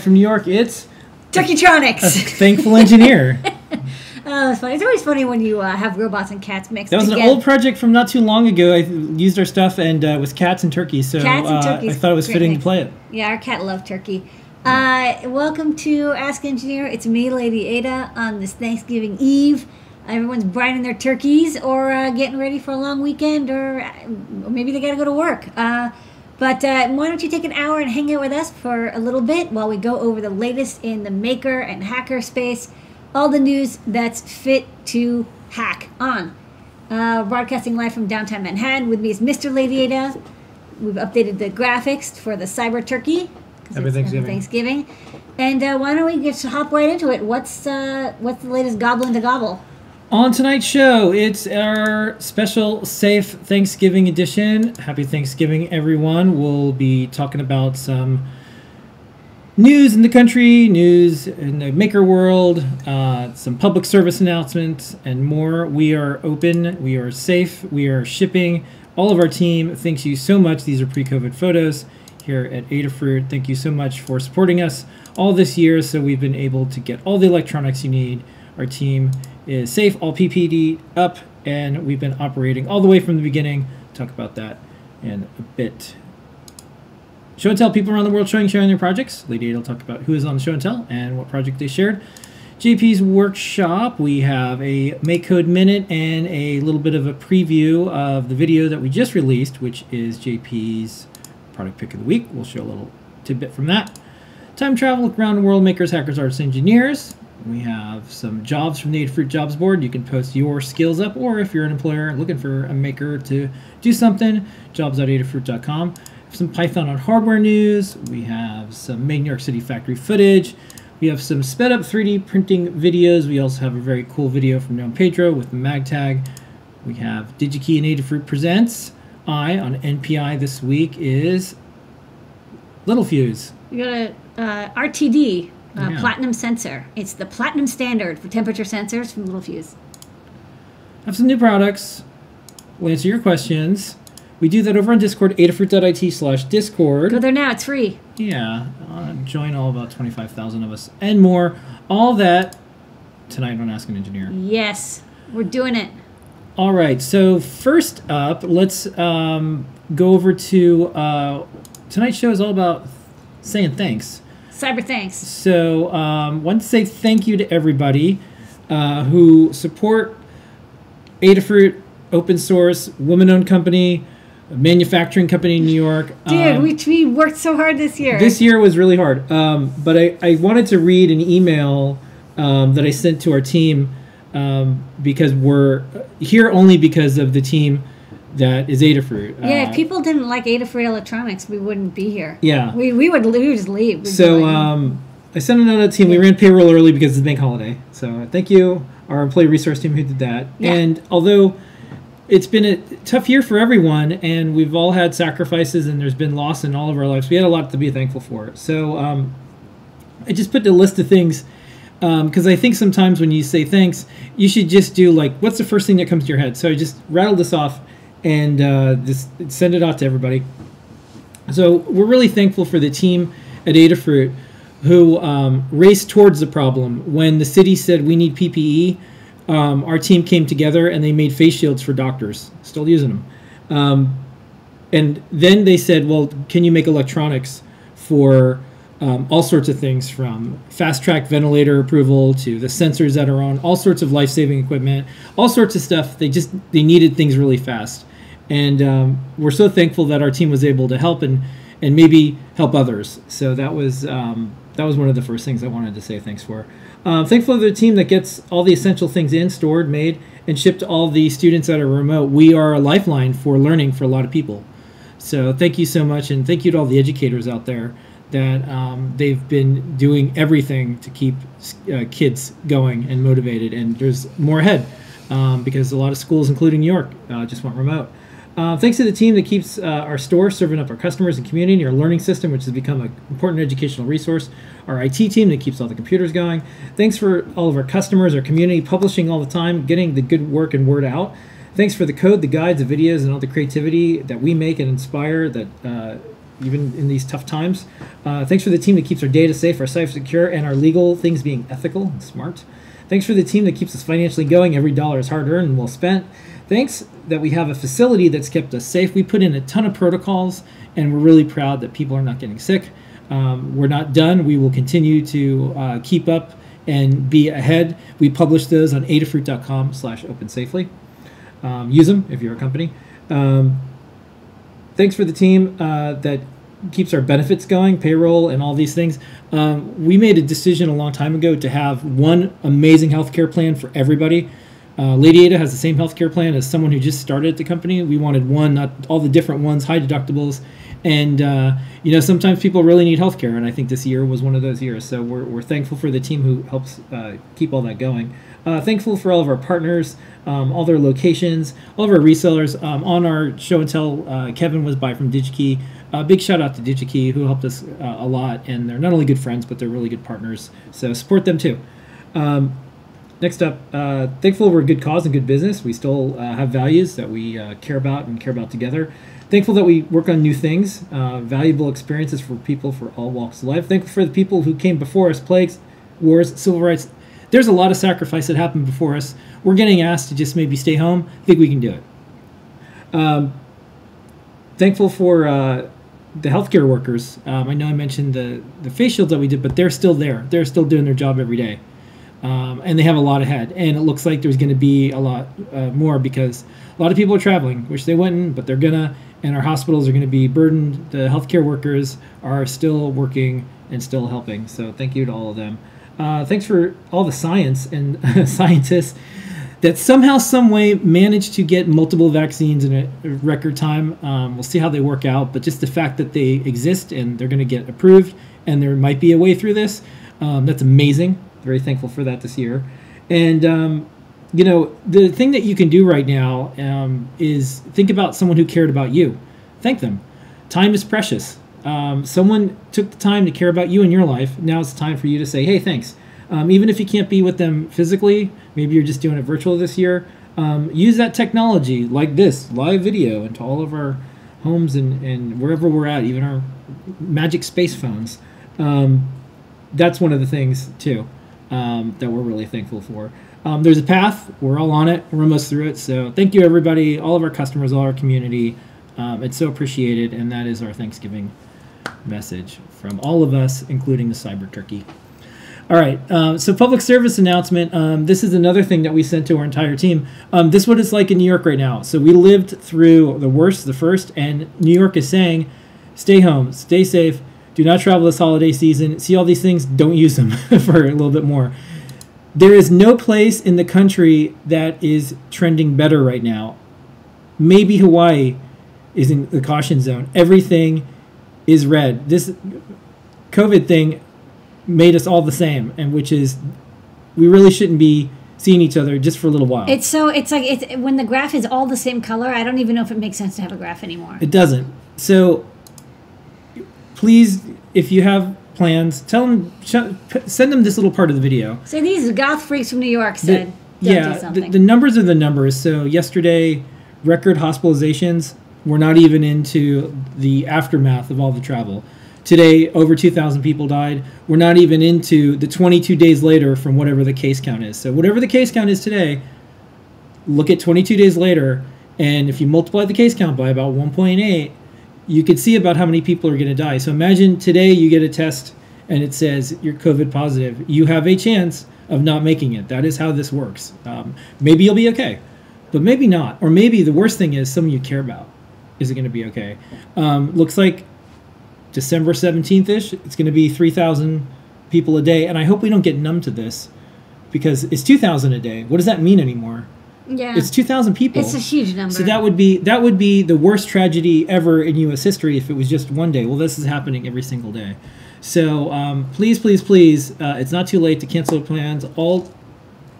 Live from New York, it's a Turkeytronics. thankful engineer. Oh, it's funny. It's always funny when you uh, have robots and cats mixed That was an old project from not too long ago. I used our stuff and uh, it was cats and turkeys, so Cats and uh. I thought it was fitting mix. to play it. Yeah, our cat loved turkey. Uh, welcome to Ask Engineer. It's me, Lady Ada, on this Thanksgiving Eve. Everyone's brining their turkeys or uh, getting ready for a long weekend, or, uh, or maybe they got to go to work. But uh, why don't you take an hour and hang out with us for a little bit while we go over the latest in the maker and hacker space, all the news that's fit to hack on. Uh, broadcasting live from downtown Manhattan. With me is Mr. Lady We've updated the graphics for the Cyber Turkey. Uh, Thanksgiving. Thanksgiving. And uh, why don't we just hop right into it? What's uh, what's the latest goblin to gobble? On tonight's show, it's our special safe Thanksgiving edition. Happy Thanksgiving, everyone. We'll be talking about some news in the country, news in the maker world, uh, some public service announcements, and more. We are open, we are safe, we are shipping. All of our team thanks you so much. These are pre COVID photos here at Adafruit. Thank you so much for supporting us all this year so we've been able to get all the electronics you need. Our team is safe, all PPD up, and we've been operating all the way from the beginning. Talk about that in a bit. Show and tell people around the world showing sharing their projects. Lady Ada will talk about who is on the show and tell and what project they shared. JP's workshop, we have a Make Code Minute and a little bit of a preview of the video that we just released, which is JP's product pick of the week. We'll show a little tidbit from that. Time travel around the world, makers, hackers, artists, engineers. We have some jobs from the Adafruit Jobs Board. You can post your skills up, or if you're an employer looking for a maker to do something, jobs.adafruit.com. Some Python on hardware news. We have some Made New York City factory footage. We have some sped up 3D printing videos. We also have a very cool video from Don Pedro with the mag tag. We have DigiKey and Adafruit Presents. I on NPI this week is Littelfuse. We got a uh, RTD uh, Yeah. platinum sensor. It's the platinum standard for temperature sensors from Littelfuse. have some new products. We'll answer your questions. We do that over on Discord, adafruit.it slash Discord. Go there now. It's free. Yeah, uh, join all about 25,000 of us and more. All that tonight on Ask an Engineer. Yes, we're doing it. All right, so first up, let's um, go over to uh, tonight's show is all about saying thanks. Cyber thanks. So, um, want to say thank you to everybody uh, who support Adafruit, open source, woman-owned company, manufacturing company in New York. Dude, Um, we, we worked so hard this year. this year was really hard, um, but I, I wanted to read an email um, that I sent to our team um, because we're here only because of the team that is Adafruit. yeah, Uh, if people didn't like Adafruit Electronics, we wouldn't be here. Yeah. We, we would we would just leave. We'd So like, um, I sent it out to the team. We ran payroll early because it's a bank holiday. So thank you, our employee resource team who did that. Yeah. And although it's been a tough year for everyone, and we've all had sacrifices, and there's been loss in all of our lives, we had a lot to be thankful for. So um, I just put the list of things because I think sometimes when you say thanks, you should just do like, what's the first thing that comes to your head? So I just rattled this off and uh, just send it out to everybody. So we're really thankful for the team at Adafruit who um, raced towards the problem. When the city said we need PPE, um, our team came together and they made face shields for doctors. Still using them. Um, and then they said, well, can you make electronics for um, all sorts of things from fast track ventilator approval to the sensors that are on all sorts of life saving equipment, all sorts of stuff. They just they needed things really fast, and um, we're so thankful that our team was able to help and and maybe help others. So that was um, that was one of the first things I wanted to say thanks for. Uh, thankful to the team that gets all the essential things in, stored, made, and shipped to all the students that are remote. We are a lifeline for learning for a lot of people. So thank you so much, and thank you to all the educators out there that um, they've been doing everything to keep uh, kids going and motivated. And there's more ahead um, because a lot of schools, including New York, uh, just went remote. Uh, thanks to the team that keeps uh, our store serving up our customers and community, and our learning system, which has become an important educational resource, our IT team that keeps all the computers going. Thanks for all of our customers, our community, publishing all the time, getting the good work and word out. Thanks for the code, the guides, the videos, and all the creativity that we make and inspire that uh, even in these tough times. Uh, thanks for the team that keeps our data safe, our site secure, and our legal things being ethical and smart. Thanks for the team that keeps us financially going. Every dollar is hard earned and well spent. Thanks that we have a facility that's kept us safe. We put in a ton of protocols, and we're really proud that people are not getting sick. Um, we're not done. We will continue to uh, keep up and be ahead. We publish those on adafruit.com slash open safely. Um, use them if you're a company. Um, thanks for the team uh, that keeps our benefits going, payroll, and all these things. Um, we made a decision a long time ago to have one amazing healthcare plan for everybody. Uh, Lady Ada has the same healthcare plan as someone who just started at the company. We wanted one, not all the different ones, high deductibles. And, uh, you know, sometimes people really need healthcare, and I think this year was one of those years. So we're, we're thankful for the team who helps uh, keep all that going. Uh, thankful for all of our partners, um, all their locations, all of our resellers. Um, on our show and tell, uh, Kevin was by from DigiKey. Uh, big shout out to DigiKey, who helped us uh, a lot, and they're not only good friends, but they're really good partners. So support them too. Um, next up, uh, thankful we're a good cause and good business. We still uh, have values that we uh, care about and care about together. Thankful that we work on new things, uh, valuable experiences for people for all walks of life. Thankful for the people who came before us, plagues, wars, civil rights. There's a lot of sacrifice that happened before us. We're getting asked to just maybe stay home. I think we can do it. Um, thankful for the healthcare workers. Um, I know I mentioned the the face shields that we did, but they're still there. They're still doing their job every day, um, and they have a lot ahead. And it looks like there's going to be a lot uh, more because a lot of people are traveling, which they wouldn't, but they're gonna. And our hospitals are going to be burdened. The healthcare workers are still working and still helping. So thank you to all of them. Uh, thanks for all the science and scientists that somehow, some way, managed to get multiple vaccines in a record time. Um, we'll see how they work out, but just the fact that they exist and they're going to get approved, and there might be a way through this, um, that's amazing. Very thankful for that this year. And um, you know, the thing that you can do right now um, is think about someone who cared about you. Thank them. Time is precious. Um, someone took the time to care about you in your life. Now it's time for you to say, hey, thanks. Um, even if you can't be with them physically, maybe you're just doing it virtual this year, um, use that technology like this live video into all of our homes and, and wherever we're at, even our magic space phones. Um, that's one of the things, too, um, that we're really thankful for. Um, there's a path. We're all on it. We're almost through it. So thank you, everybody, all of our customers, all our community. Um, it's so appreciated, and that is our Thanksgiving message from all of us, including the Cyber Turkey. All right. Um, so public service announcement. Um, this is another thing that we sent to our entire team. Um, this is what it's like in New York right now. So we lived through the worst, the first, and New York is saying, stay home, stay safe, do not travel this holiday season. See all these things, don't use them for a little bit more. There is no place in the country that is trending better right now. Maybe Hawaii is in the caution zone. Everything is red. This COVID thing made us all the same, and which is we really shouldn't be seeing each other just for a little while. It's so it's like it's when the graph is all the same color. I don't even know if it makes sense to have a graph anymore. It doesn't. So please, if you have plans, tell them send them this little part of the video. So these goth freaks from New York said, the, yeah, the, the numbers are the numbers. So yesterday, record hospitalizations. We're not even into the aftermath of all the travel. Today, over 2,000 people died. We're not even into the 22 days later from whatever the case count is. So, whatever the case count is today, look at 22 days later, and if you multiply the case count by about 1.8, you could see about how many people are going to die. So, imagine today you get a test and it says you're COVID positive. You have a chance of not making it. That is how this works. Um, maybe you'll be okay, but maybe not. Or maybe the worst thing is someone you care about is it going to be okay. Um, looks like December 17th ish, it's going to be 3,000 people a day. And I hope we don't get numb to this because it's 2,000 a day. What does that mean anymore? Yeah. It's 2,000 people. It's a huge number. So that would be that would be the worst tragedy ever in U.S. history if it was just one day. Well, this is happening every single day. So um, please, please, please, uh, it's not too late to cancel plans. All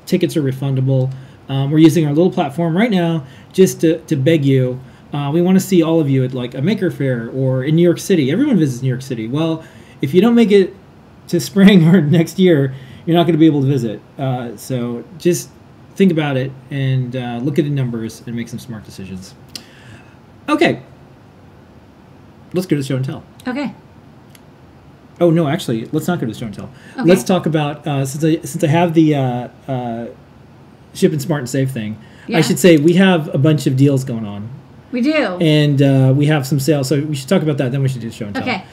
tickets are refundable. Um, we're using our little platform right now just to, to beg you uh, we want to see all of you at like a maker fair or in New York City. Everyone visits New York City. Well, if you don't make it to spring or next year, you're not going to be able to visit. Uh, so just think about it and uh, look at the numbers and make some smart decisions. Okay, let's go to show and tell. Okay. Oh no, actually, let's not go to show and tell. Okay. Let's talk about uh, since I since I have the uh, uh, ship and smart and save thing. Yeah. I should say we have a bunch of deals going on, We do. and uh, we have some sales. So we should talk about that. Then we should do the show and tell. Okay.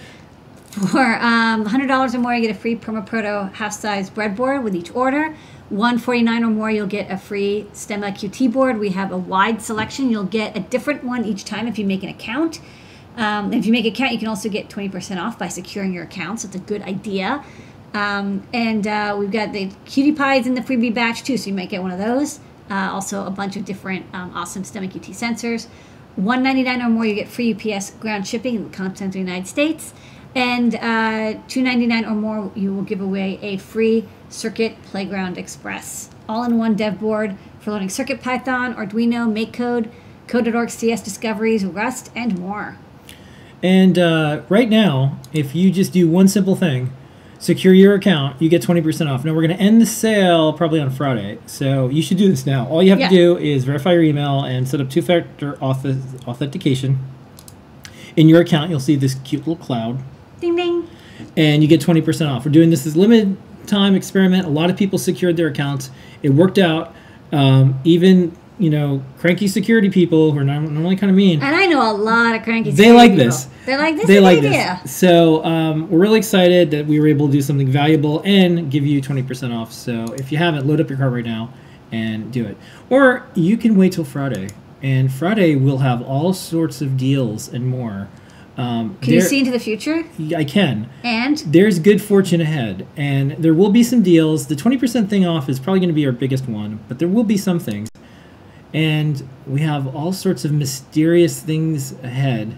For um, $100 or more, you get a free Permaproto half-size breadboard with each order. 149 or more, you'll get a free Stemma QT board. We have a wide selection. You'll get a different one each time if you make an account. Um, if you make an account, you can also get 20% off by securing your account. So it's a good idea. Um, and uh, we've got the cutie pies in the freebie batch too, so you might get one of those. Uh, also, a bunch of different um, awesome Stemma QT sensors. 199 or more, you get free UPS ground shipping in the continental United States. And uh, 299 or more, you will give away a free Circuit Playground Express. All in one dev board for learning Circuit Python, Arduino, MakeCode, Code.org, CS Discoveries, Rust, and more. And uh, right now, if you just do one simple thing, secure your account, you get 20% off. Now, we're going to end the sale probably on Friday. So you should do this now. All you have Yeah. to do is verify your email and set up two factor auth- authentication. In your account, you'll see this cute little cloud, Ding ding. and you get 20% off. We're doing this as limited time experiment. A lot of people secured their accounts. It worked out. Um, even, you know, cranky security people who are normally kind of mean. And I know a lot of cranky. They security like people. this. They like this they like idea. this. So um, we're really excited that we were able to do something valuable and give you 20% off. So if you haven't, load up your cart right now and do it. Or you can wait till Friday. And Friday we'll have all sorts of deals and more. Um, Can you see into the future? I can. And There's good fortune ahead, and there will be some deals. The 20% thing off is probably going to be our biggest one, but there will be some things. And we have all sorts of mysterious things ahead.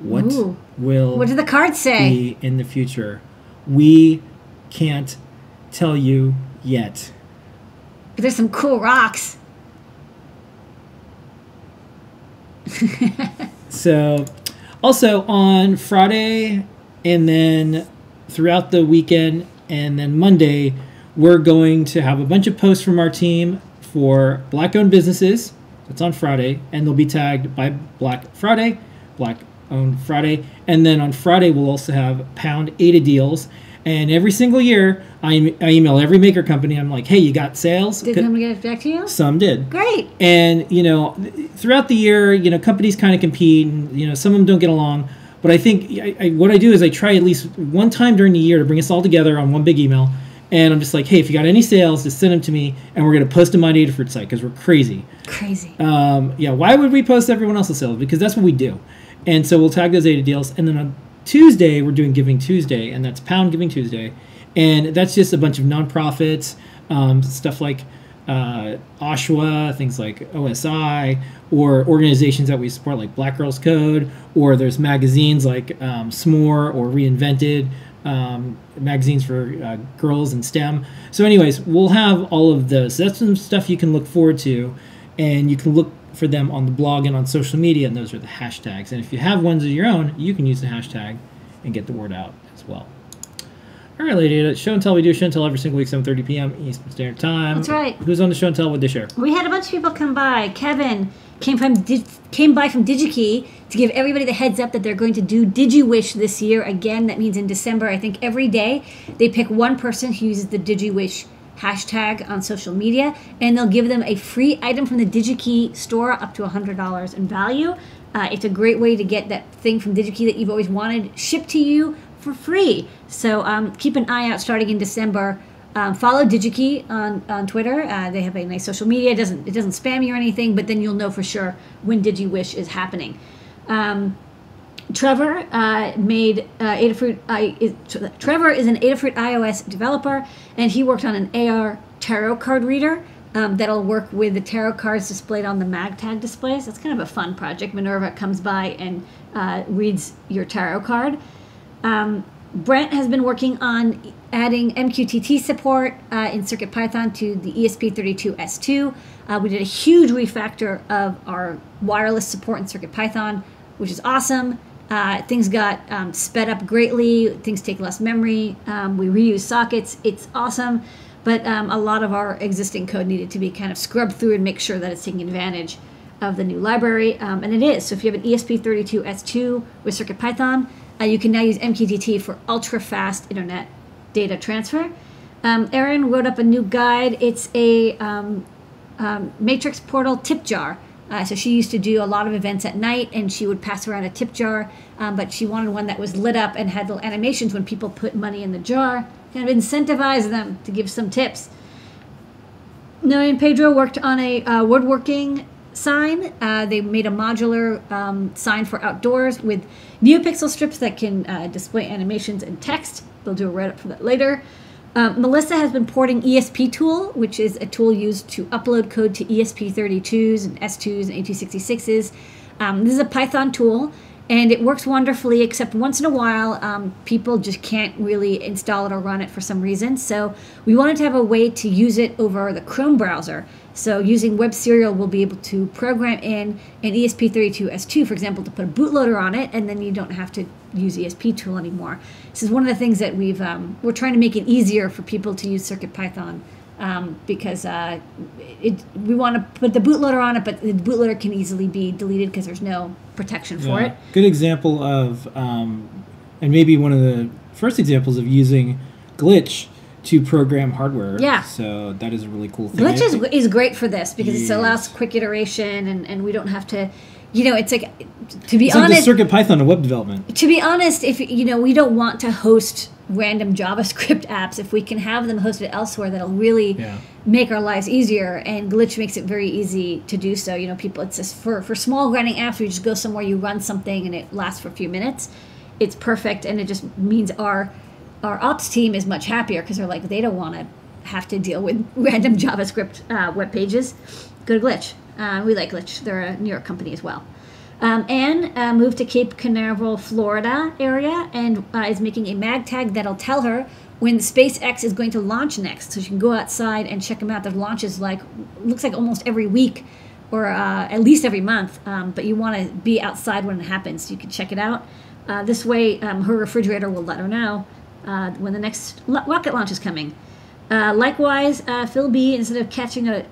What Ooh. will what do the cards say? in the future? We can't tell you yet. But there's some cool rocks. So, also on Friday and then throughout the weekend and then Monday, we're going to have a bunch of posts from our team for black owned businesses. That's on Friday, and they'll be tagged by Black Friday, Black owned Friday. And then on Friday, we'll also have Pound Ada deals. And every single year, I, I email every maker company. I'm like, hey, you got sales? Did somebody get back to you? Some did Great. and you know throughout the year you know companies kind of compete and you know some of them don't get along but i think I, I, what i do is i try at least one time during the year to bring us all together on one big email and i'm just like hey if you got any sales just send them to me and we're going to post them on Adafruit site because we're crazy. Crazy. um, yeah why would we post everyone else's sales? Because that's what we do. And so we'll tag those Ada deals and then on tuesday we're doing giving tuesday and that's pound giving tuesday. And that's just a bunch of nonprofits um, stuff like uh, OSHWA, things like OSI, or organizations that we support like Black Girls Code, or there's magazines like um, S'more or Reinvented, um, magazines for uh, girls and STEM. So, anyways, we'll have all of those. So that's some stuff you can look forward to, and you can look for them on the blog and on social media, and those are the hashtags. And if you have ones of your own, you can use the hashtag and get the word out as well. All right, lady, show and tell. We do show and tell every single week, 7:30 p.m. Eastern Standard Time. That's right. Who's on the show and tell? What they share? We had a bunch of people come by. Kevin came from came by from DigiKey to give everybody the heads up that they're going to do DigiWish this year again. That means in December. I think every day they pick one person who uses the DigiWish hashtag on social media, and they'll give them a free item from the DigiKey store up to hundred dollars in value. Uh, it's a great way to get that thing from DigiKey that you've always wanted shipped to you for free. So um, keep an eye out starting in December. Um, follow DigiKey on, on Twitter. Uh, they have a nice social media. It doesn't it doesn't spam you or anything, but then you'll know for sure when DigiWish is happening. Um, Trevor uh, made uh, Adafruit. Uh, is, Trevor is an Adafruit iOS developer, and he worked on an AR tarot card reader um, that'll work with the tarot cards displayed on the MagTag displays. That's kind of a fun project. Minerva comes by and uh, reads your tarot card. Um, Brent has been working on adding MQTT support uh, in CircuitPython to the E ESP32S2. Uh, we did a huge refactor of our wireless support in CircuitPython, which is awesome. Uh, things got um, sped up greatly. Things take less memory. Um, we reuse sockets. It's awesome. But um, a lot of our existing code needed to be kind of scrubbed through and make sure that it's taking advantage of the new library, um, and it is. So if you have an E ESP32S2 with CircuitPython, uh, you can now use MQTT for ultra fast internet data transfer. Um, Erin wrote up a new guide. It's a um, um, Matrix Portal tip jar. Uh, so she used to do a lot of events at night, and she would pass around a tip jar. Um, but she wanted one that was lit up and had little animations when people put money in the jar, kind of incentivize them to give some tips. Noe and Pedro worked on a uh, woodworking sign. Uh, they made a modular um, sign for outdoors with NeoPixel strips that can uh, display animations and text. They'll do a write up for that later. Um, Melissa has been porting ESP Tool, which is a tool used to upload code to ESP32s and S2s and 8266s. Um, this is a Python tool, and it works wonderfully, except once in a while, um, people just can't really install it or run it for some reason. So we wanted to have a way to use it over the Chrome browser. So using Web Serial, we'll be able to program in an E ESP32S2, for example, to put a bootloader on it, and then you don't have to use ESP tool anymore. This is one of the things that we've um, we're trying to make it easier for people to use CircuitPython um, because uh, it, we want to put the bootloader on it, but the bootloader can easily be deleted because there's no protection for Yeah. it. Good example of, um, and maybe one of the first examples of using glitch to program hardware. Yeah. So that is a really cool thing. Glitch is, is great for this because it Yes. allows quick iteration and, and we don't have to, you know, it's like, to be It's like honest, the Circuit Python of web development. to be honest, if you know, we don't want to host random JavaScript apps. If we can have them hosted elsewhere, that'll really Yeah. make our lives easier. And Glitch makes it very easy to do so. You know, people, it's just for for small grinding apps. where You just go somewhere, you run something, and it lasts for a few minutes. It's perfect, and it just means our our ops team is much happier because they're like they don't want to have to deal with random JavaScript uh, web pages. Go to Glitch. Uh, we like Glitch. They're a New York company as well. Um, Anne uh, moved to Cape Canaveral, Florida area, and uh, is making a mag tag that'll tell her when SpaceX is going to launch next, so she can go outside and check them out. The launches like looks like almost every week, or uh, at least every month. Um, but you want to be outside when it happens, so you can check it out. Uh, this way, um, her refrigerator will let her know uh, when the next rocket launch is coming. Uh, likewise, uh, Phil B, instead of catching a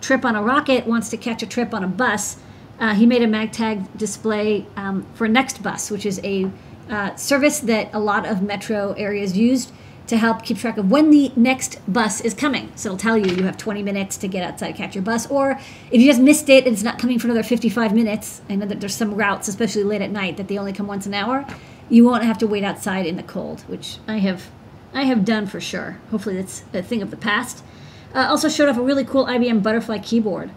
trip on a rocket, wants to catch a trip on a bus. Uh, he made a MagTag display um, for Next Bus, which is a uh, service that a lot of metro areas used to help keep track of when the next bus is coming. So it'll tell you you have 20 minutes to get outside catch your bus, or if you just missed it and it's not coming for another 55 minutes. I know that there's some routes, especially late at night, that they only come once an hour. You won't have to wait outside in the cold, which I have, I have done for sure. Hopefully that's a thing of the past. Uh, also showed off a really cool IBM Butterfly keyboard,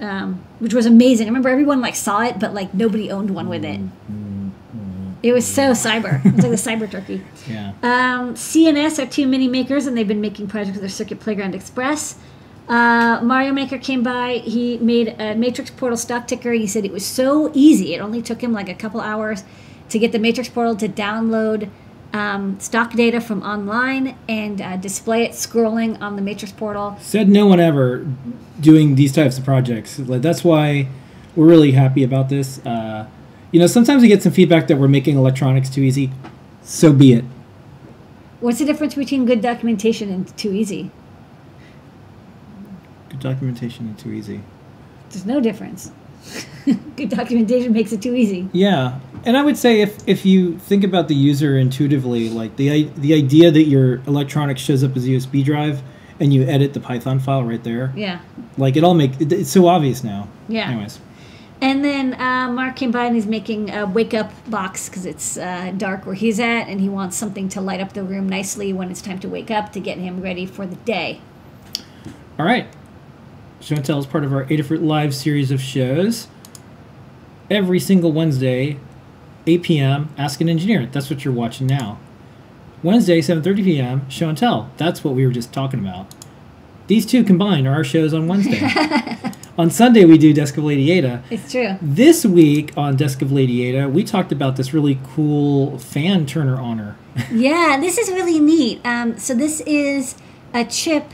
um, which was amazing. I remember everyone like saw it, but like nobody owned one with it. It was so cyber. It was like the cyber turkey. Yeah. Um, CNS are two mini makers, and they've been making projects with their Circuit Playground Express. Uh, Mario Maker came by. He made a Matrix Portal stock ticker. He said it was so easy. It only took him like a couple hours to get the Matrix Portal to download um, stock data from online and uh, display it scrolling on the Matrix Portal. Said no one ever doing these types of projects. Like that's why we're really happy about this. Uh, you know, sometimes we get some feedback that we're making electronics too easy. So be it. What's the difference between good documentation and too easy? Good documentation and too easy. There's no difference. good documentation makes it too easy. Yeah, and I would say if if you think about the user intuitively, like the the idea that your electronics shows up as a USB drive and you edit the Python file right there, Yeah. like it all make it, it's so obvious now. Yeah. Anyways, And then uh, Mark came by and he's making a wake up box because it's uh, dark where he's at, and he wants something to light up the room nicely when it's time to wake up to get him ready for the day. all right. Show and Tell is part of our Adafruit Live series of shows. Every single Wednesday, 8 p.m. Ask an Engineer. That's what you're watching now. Wednesday, 7:30 p.m. Show and Tell. That's what we were just talking about. These two combined are our shows on Wednesday. on Sunday, we do Desk of Lady Ada. It's true. This week on Desk of Lady Ada, we talked about this really cool fan turner honor. yeah, this is really neat. Um, so this is a chip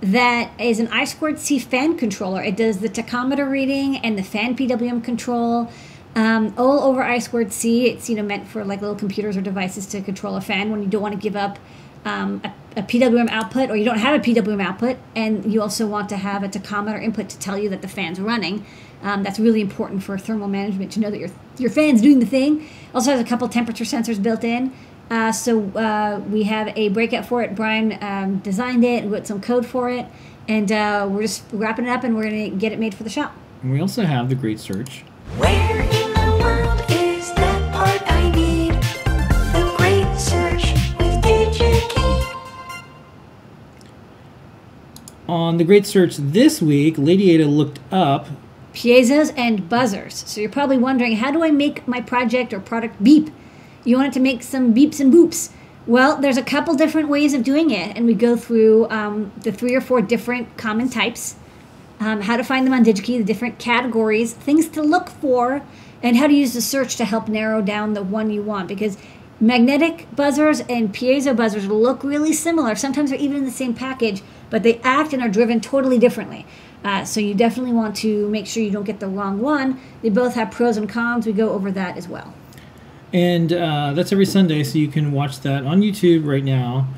that is an I squared C fan controller. It does the tachometer reading and the fan PWM control. Um, all over I squared C. It's you know meant for like little computers or devices to control a fan when you don't want to give up um, a, a PWM output or you don't have a PWM output and you also want to have a tachometer input to tell you that the fan's running. Um, that's really important for thermal management to know that your, your fan's doing the thing. Also has a couple temperature sensors built in. Uh, so uh, we have a breakout for it. Brian um, designed it and wrote some code for it. And uh, we're just wrapping it up and we're going to get it made for the shop. And we also have the Great Search. Where in the world is that part I need? The great search with DigiKey. On the Great Search this week, Lady Ada looked up Piezos and buzzers. So you're probably wondering, how do I make my project or product beep? You want it to make some beeps and boops. Well, there's a couple different ways of doing it, and we go through um, the three or four different common types, um, how to find them on DigiKey, the different categories, things to look for, and how to use the search to help narrow down the one you want. Because magnetic buzzers and piezo buzzers look really similar. Sometimes they're even in the same package, but they act and are driven totally differently. Uh, so you definitely want to make sure you don't get the wrong one. They both have pros and cons. We go over that as well. And uh, that's every Sunday, so you can watch that on YouTube right now.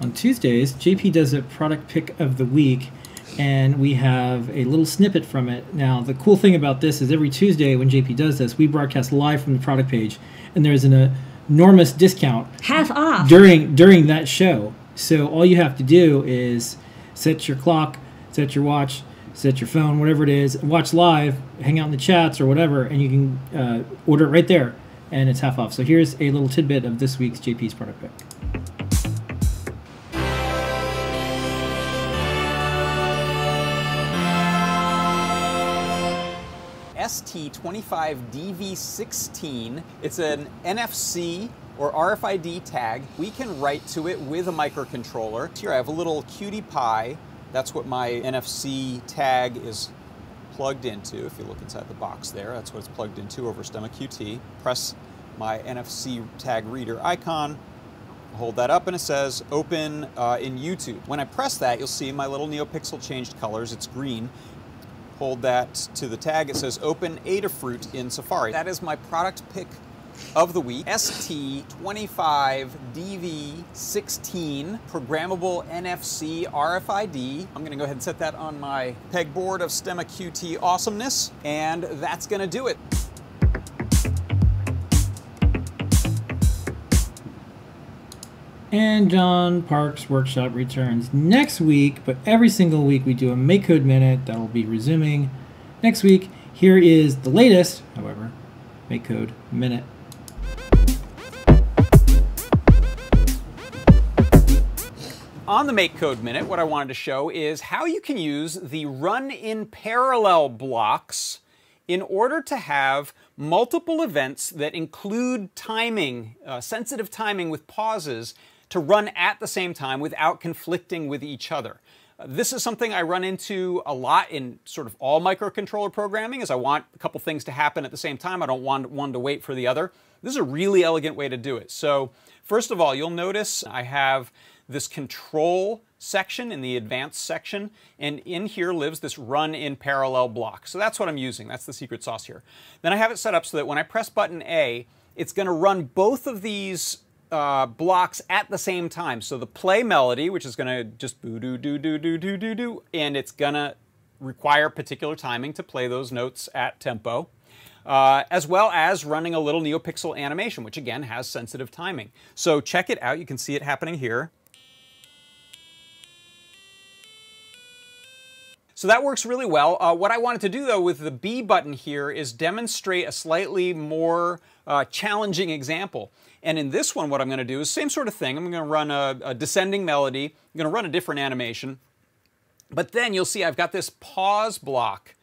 On Tuesdays, JP does a product pick of the week, and we have a little snippet from it. Now, the cool thing about this is every Tuesday when JP does this, we broadcast live from the product page, and there's an uh, enormous discount Half off. during during that show. So all you have to do is set your clock, set your watch, set your phone, whatever it is, watch live, hang out in the chats or whatever, and you can uh, order it right there, and it's half off. So here's a little tidbit of this week's JP's product pick. ST25DV16. It's an NFC or RFID tag. We can write to it with a microcontroller. Here I have a little cutie pie. That's what my NFC tag is plugged into. If you look inside the box there, that's what it's plugged into over Stemma QT. Press my NFC tag reader icon, hold that up and it says open uh, in YouTube. When I press that, you'll see my little NeoPixel changed colors. It's green. Hold that to the tag. It says open Adafruit in Safari. That is my product pick of the week. ST25DV16 programmable NFC RFID. I'm gonna go ahead and set that on my pegboard of Stemma QT awesomeness, and that's gonna do it. And John Park's workshop returns next week, but every single week we do a Make Code Minute that'll be resuming next week. Here is the latest, however, Make Code Minute. On the Make Code Minute, what I wanted to show is how you can use the run in parallel blocks in order to have multiple events that include timing, uh, sensitive timing with pauses to run at the same time without conflicting with each other. Uh, This is something I run into a lot in sort of all microcontroller programming is I want a couple things to happen at the same time. I don't want one to wait for the other. This is a really elegant way to do it. So first of all, you'll notice I have this control section in the advanced section, and in here lives this run in parallel block. So that's what I'm using. That's the secret sauce here. Then I have it set up so that when I press button A, it's going to run both of these uh, blocks at the same time. So the play melody, which is going to just boo doo doo doo doo doo doo doo, and it's going to require particular timing to play those notes at tempo. Uh, as well as running a little NeoPixel animation, which again has sensitive timing. So check it out. You can see it happening here. So that works really well. Uh, what I wanted to do though with the B button here is demonstrate a slightly more uh, challenging example. And in this one, what I'm going to do is same sort of thing. I'm going to run a, a descending melody. I'm going to run a different animation. But then you'll see I've got this pause block.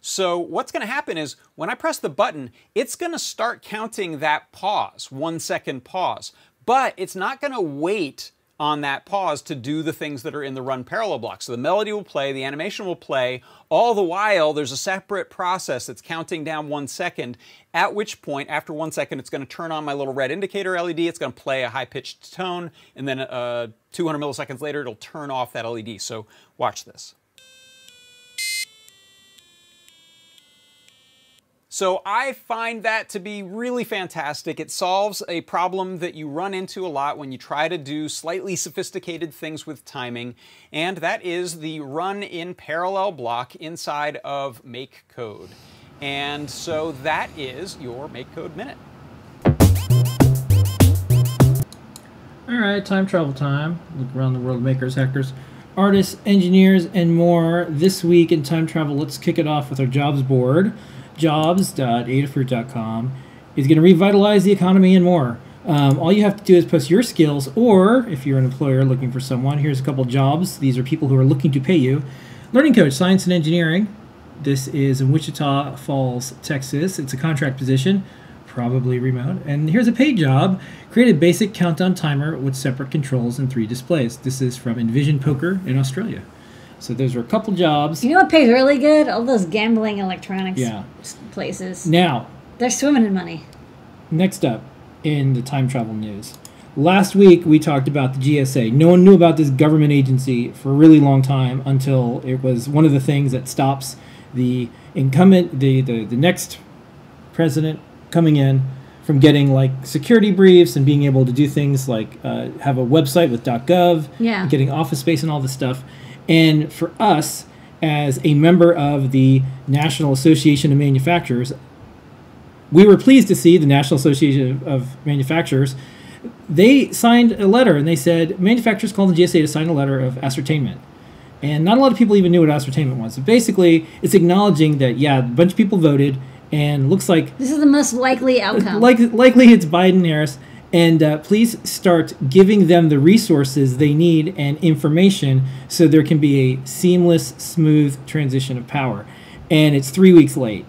So what's going to happen is when I press the button, it's going to start counting that pause, one second pause. But it's not going to wait on that pause to do the things that are in the run parallel block. So the melody will play, the animation will play, all the while there's a separate process that's counting down one second, at which point, after one second, it's going to turn on my little red indicator LED, it's going to play a high-pitched tone, and then uh, 200 milliseconds later, it'll turn off that LED. So watch this. So I find that to be really fantastic. It solves a problem that you run into a lot when you try to do slightly sophisticated things with timing, and that is the run in parallel block inside of MakeCode. And so that is your MakeCode Minute. All right, time travel time. Look around the world, makers, hackers, artists, engineers, and more. This week in time travel, let's kick it off with our jobs board. Jobs.adafruit.com is going to revitalize the economy and more. Um, all you have to do is post your skills, or if you're an employer looking for someone, here's a couple jobs. These are people who are looking to pay you. Learning coach, science and engineering. This is in Wichita Falls, Texas. It's a contract position, probably remote. And here's a paid job. Create a basic countdown timer with separate controls and three displays. This is from Envision Poker in Australia. So those are a couple jobs. You know what pays really good? All those gambling electronics Yeah. places. Now, They're swimming in money. next up in the time travel news. Last week we talked about the GSA. No one knew about this government agency for a really long time until it was one of the things that stops the incumbent, the, the, the next president coming in from getting like security briefs and being able to do things like uh, have a website with .gov, Yeah. getting office space and all this stuff. And for us, as a member of the National Association of Manufacturers, we were pleased to see the National Association of Manufacturers. They signed a letter and they said manufacturers called the GSA to sign a letter of ascertainment. And not a lot of people even knew what ascertainment was. But basically, it's acknowledging that yeah, a bunch of people voted, and looks like This is the most likely outcome. like likely it's Biden Harris. And uh, please start giving them the resources they need and information so there can be a seamless, smooth transition of power. And it's three weeks late.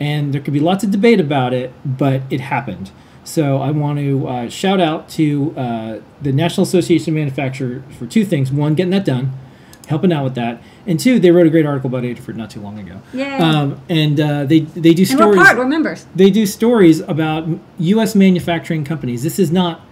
And there could be lots of debate about it, but it happened. So I want to uh, shout out to uh, the National Association of Manufacturers for two things. One, getting that done, helping out with that. And two, they wrote a great article about Adafruit not too long ago. Yay. Um, and uh, they, they do and stories we're part, they do stories about U.S. manufacturing companies. This is not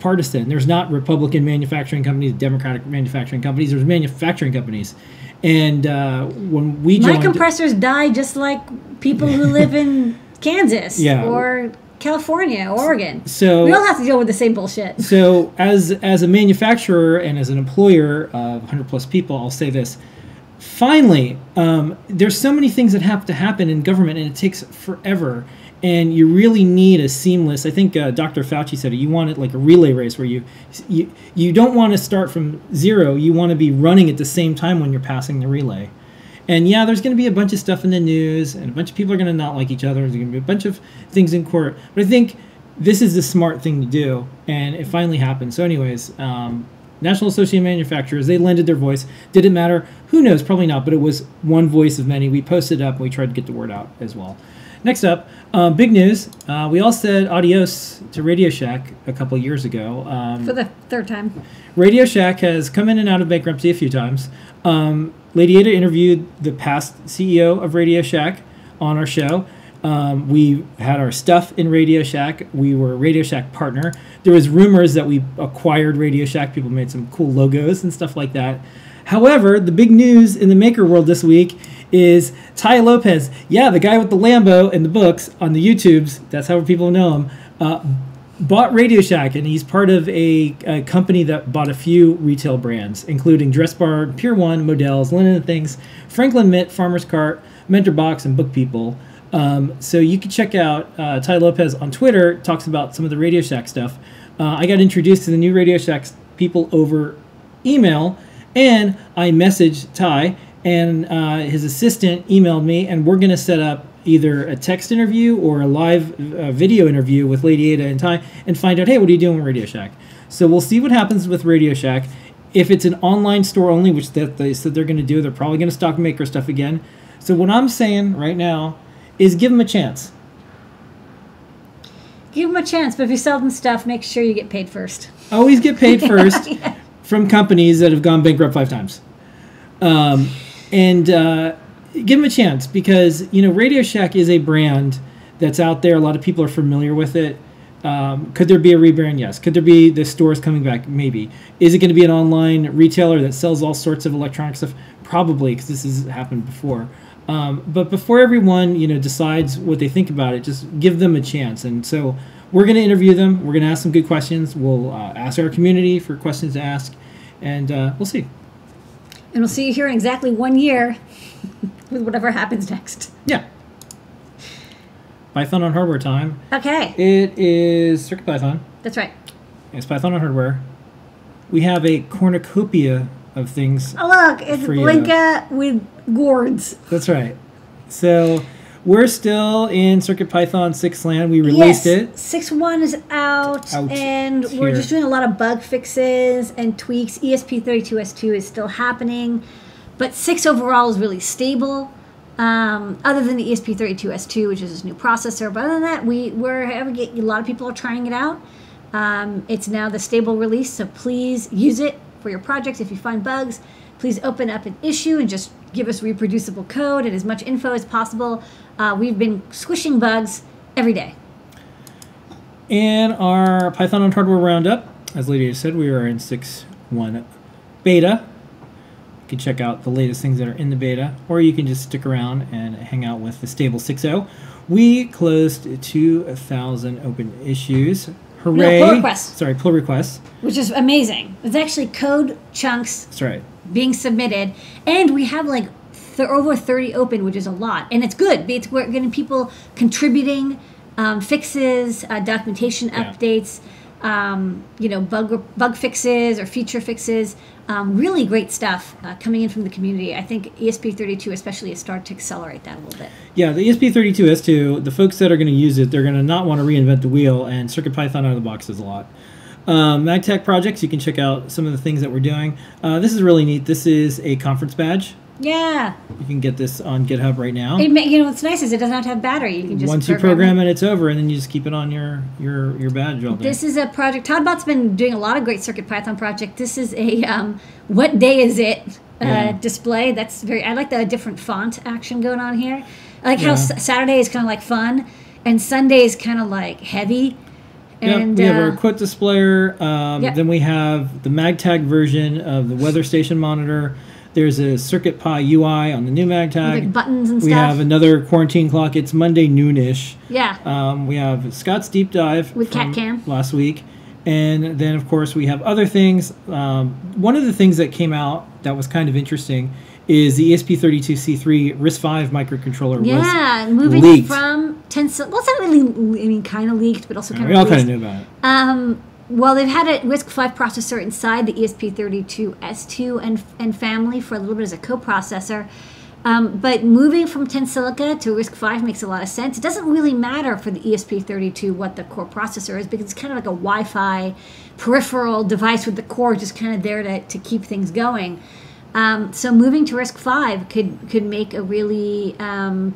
partisan. There's not Republican manufacturing companies, Democratic manufacturing companies. There's manufacturing companies, and uh, when we My joined, compressors die just like people who live in Kansas Yeah. or California, Oregon. so we all have to deal with the same bullshit. so as as a manufacturer and as an employer of 100 plus people, I'll say this. Finally, um, there's so many things that have to happen in government, and it takes forever. And you really need a seamless. I think uh, Dr. Fauci said it. You want it like a relay race where you you you don't want to start from zero. You want to be running at the same time when you're passing the relay. And yeah, there's going to be a bunch of stuff in the news, and a bunch of people are going to not like each other. There's going to be a bunch of things in court. But I think this is the smart thing to do, and it finally happened. So, anyways, um, National Association of Manufacturers, they lended their voice. Did it matter? Who knows? Probably not, but it was one voice of many. We posted it up, and we tried to get the word out as well. Next up, um, big news. Uh, we all said adios to Radio Shack a couple years ago. Um, For the third time. Radio Shack has come in and out of bankruptcy a few times. Um, Lady Ada interviewed the past CEO of Radio Shack on our show. Um, we had our stuff in Radio Shack. We were a Radio Shack partner. There was rumors that we acquired Radio Shack. People made some cool logos and stuff like that. However, the big news in the maker world this week is Tai Lopez. Yeah, the guy with the Lambo and the books on the YouTubes. That's how people know him. Uh, bought Radio Shack, and he's part of a, a company that bought a few retail brands, including Dress Bar, Pier One, Modell's, Linen and Things, Franklin Mint, Farmer's Cart, Mentor Box, and Book People. Um, so you can check out uh, Tai Lopez on Twitter. Talks about some of the Radio Shack stuff. Uh, I got introduced to the new Radio Shack people over email, and I messaged Tai, and uh, his assistant emailed me, and we're going to set up either a text interview or a live uh, video interview with Lady Ada and Tai, and find out, hey, what are you doing with Radio Shack? So we'll see what happens with Radio Shack. If it's an online store only, which that they said they're going to do, they're probably going to stock maker stuff again. So what I'm saying right now is give them a chance. Give them a chance, but if you sell them stuff, make sure you get paid first. always get paid first from companies that have gone bankrupt five times. Um, and uh, give them a chance because, you know, Radio Shack is a brand that's out there. A lot of people are familiar with it. Um, could there be a rebrand? Yes. Could there be the stores coming back? Maybe. Is it going to be an online retailer that sells all sorts of electronic stuff? Probably, because this has happened before. Um, but before everyone, you know, decides what they think about it, just give them a chance. And so we're going to interview them. We're going to ask some good questions. We'll uh, ask our community for questions to ask, and uh, we'll see. And we'll see you here in exactly one year with whatever happens next. Yeah. Python on hardware time. Okay, It is CircuitPython. that's right. It's Python on hardware. We have a cornucopia of things. Oh look, it's Blinka with gourds. That's right. So we're still in CircuitPython 6 land. We released yes, it. Six one is out, Out and we're here. just doing a lot of bug fixes and tweaks. E ESP32S2 is still happening, but six overall is really stable. Um, other than the ESP32S2, which is this new processor, but other than that, we we're a lot of people are trying it out. Um, it's now the stable release, so please use it for your projects. If you find bugs, please open up an issue and just give us reproducible code and as much info as possible. Uh, we've been squishing bugs every day. In our Python on hardware roundup. As Lydia said, we are in 6.1 beta. You can check out the latest things that are in the beta, or you can just stick around and hang out with the stable 6.0. We closed 2,000 open issues. Hooray! No, pull requests. Sorry, pull requests. which is amazing. It's actually code chunks That's right. being submitted, and we have like th- over 30 open, which is a lot, and it's good. It's we're getting people contributing um, fixes, uh, documentation Yeah. updates, um, you know, bug bug fixes or feature fixes. Um, really great stuff uh, coming in from the community. I think ESP32 especially has started to accelerate that a little bit. Yeah, the E ESP32S2, the folks that are going to use it, they're going to not want to reinvent the wheel, and CircuitPython out of the box is a lot. Um, MagTag projects, you can check out some of the things that we're doing. Uh, this is really neat. This is a conference badge. Yeah, You can get this on GitHub right now. it, ma- you know what's nice is it doesn't have to have battery. You can just Once you program it, it's over, and then you just keep it on your your your badge all day. This is a project. todbot's been doing a lot of great Circuit Python project. This is a um, what day is it uh, Yeah. display. That's very. I like the different font action going on here. I like how. S- Saturday is kind of like fun, and Sunday is kind of like heavy. Yep, And we have uh, our quote displayer. Um, Yep. Then we have the MagTag version of the weather station monitor. There's a CircuitPy UI on the new MagTag. like buttons and we stuff. have another quarantine clock. It's Monday noonish. yeah. Um, we have Scott's deep dive With from CatCam. last week, and then of course we have other things. Um, one of the things that came out that was kind of interesting is the E ESP32C3 RISC-V microcontroller. yeah, was moving leaked. from Tensor. Well, it's not really. I mean, kind of leaked, but also kind of. we all kind of knew about it. Um, well, they've had a RISC-V processor inside the E ESP32S2 and, and family for a little bit as a coprocessor. Um, but moving from Tensilica to RISC-V makes a lot of sense. It doesn't really matter for the E ESP32 what the core processor is because it's kind of like a Wi-Fi peripheral device with the core just kind of there to, to keep things going. Um, so moving to RISC-V could could make a really um,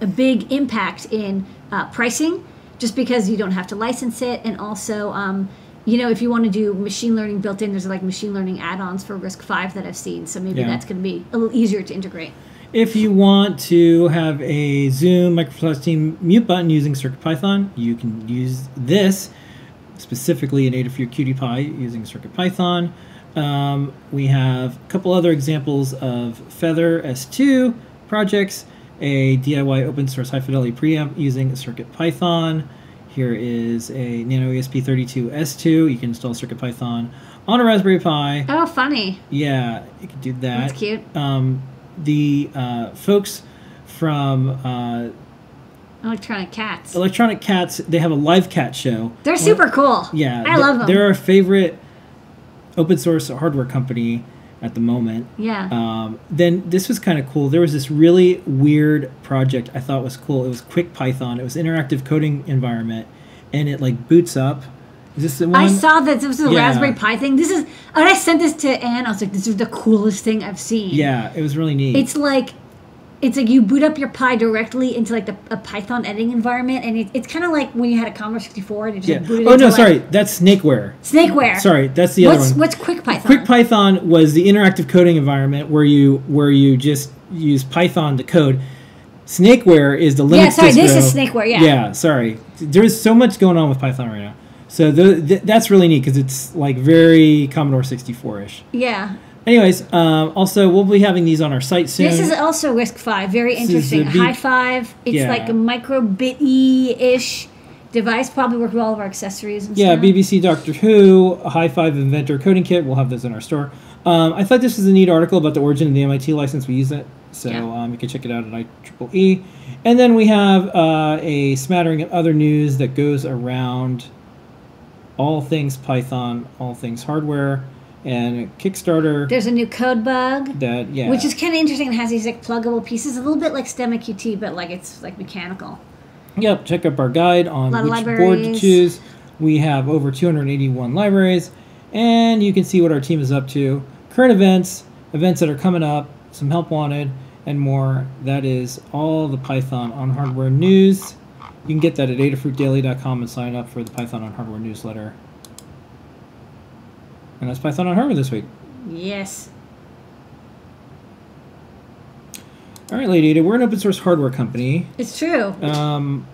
a big impact in uh, pricing just because you don't have to license it and also um, you know if you want to do machine learning built in there's like machine learning add-ons for RISC-V that i've seen so maybe Yeah. that's going to be a little easier to integrate If you want to have a Zoom Microsoft Team mute button using CircuitPython, you can use this specifically in Adafruit Py using CircuitPython. Um, we have a couple other examples of Feather S2 projects, a DIY open source high fidelity preamp using CircuitPython. Here is a Nano E ESP32 S2. You can install CircuitPython on a Raspberry Pi. oh funny Yeah, you can do that. That's cute. Um, the uh, folks from uh, electronic cats Electronic Cats, they have a live cat show. they're super cool Yeah, i love them They're our favorite open source hardware company at the moment. yeah Um, then this was kind of cool. There was this really weird project I thought was cool. It was Quick Python. It was interactive coding environment, and it like boots up. Is this the one? I saw that this was a Yeah. Raspberry Pi thing. This is, and I sent this to Anne. I was like, "This is the coolest thing I've seen." Yeah, it was really neat. it's like it's like you boot up your Pi directly into like the, a Python editing environment, and it, it's kind of like when you had a Commodore 64 and you just yeah. like, booted Oh no, like, sorry, that's Snakeware. Snakeware. Sorry, that's the other one. what's Quick Python? Quick Python was the interactive coding environment where you where you just use Python to code. Snakeware is the Linux Yeah, sorry, this is Snakeware, yeah. Yeah, sorry. There's so much going on with Python right now. So the, th- that's really neat because it's like very Commodore 64 ish. Yeah. Anyways, um, also we'll be having these on our site soon. This is also RISC-V. Very This interesting. HiFive. It's Yeah. like a microbit ish device. Probably work with all of our accessories. And yeah, stuff. BBC Doctor Who, HiFive Inventor coding kit. We'll have those in our store. Um, I thought this was a neat article about the origin of the MIT license. We use it, so Yeah. um, you can check it out at IEEE. And then we have uh, a smattering of other news that goes around all things Python, all things hardware, and Kickstarter. There's a new code bug. that yeah, Which is kind of interesting. It has these like pluggable pieces, a little bit like STEMMA QT, but like it's like mechanical. Yep, check up our guide on which board to choose. We have over 281 libraries, and you can see what our team is up to. Current events, events that are coming up, some help wanted, and more. That is all the Python on Hardware news. You can get that at adafruitdaily.com and sign up for the Python on Hardware newsletter. And that's Python on Hardware this week. Yes. All right, Lady Ada, we're an open source hardware company. It's true. Um,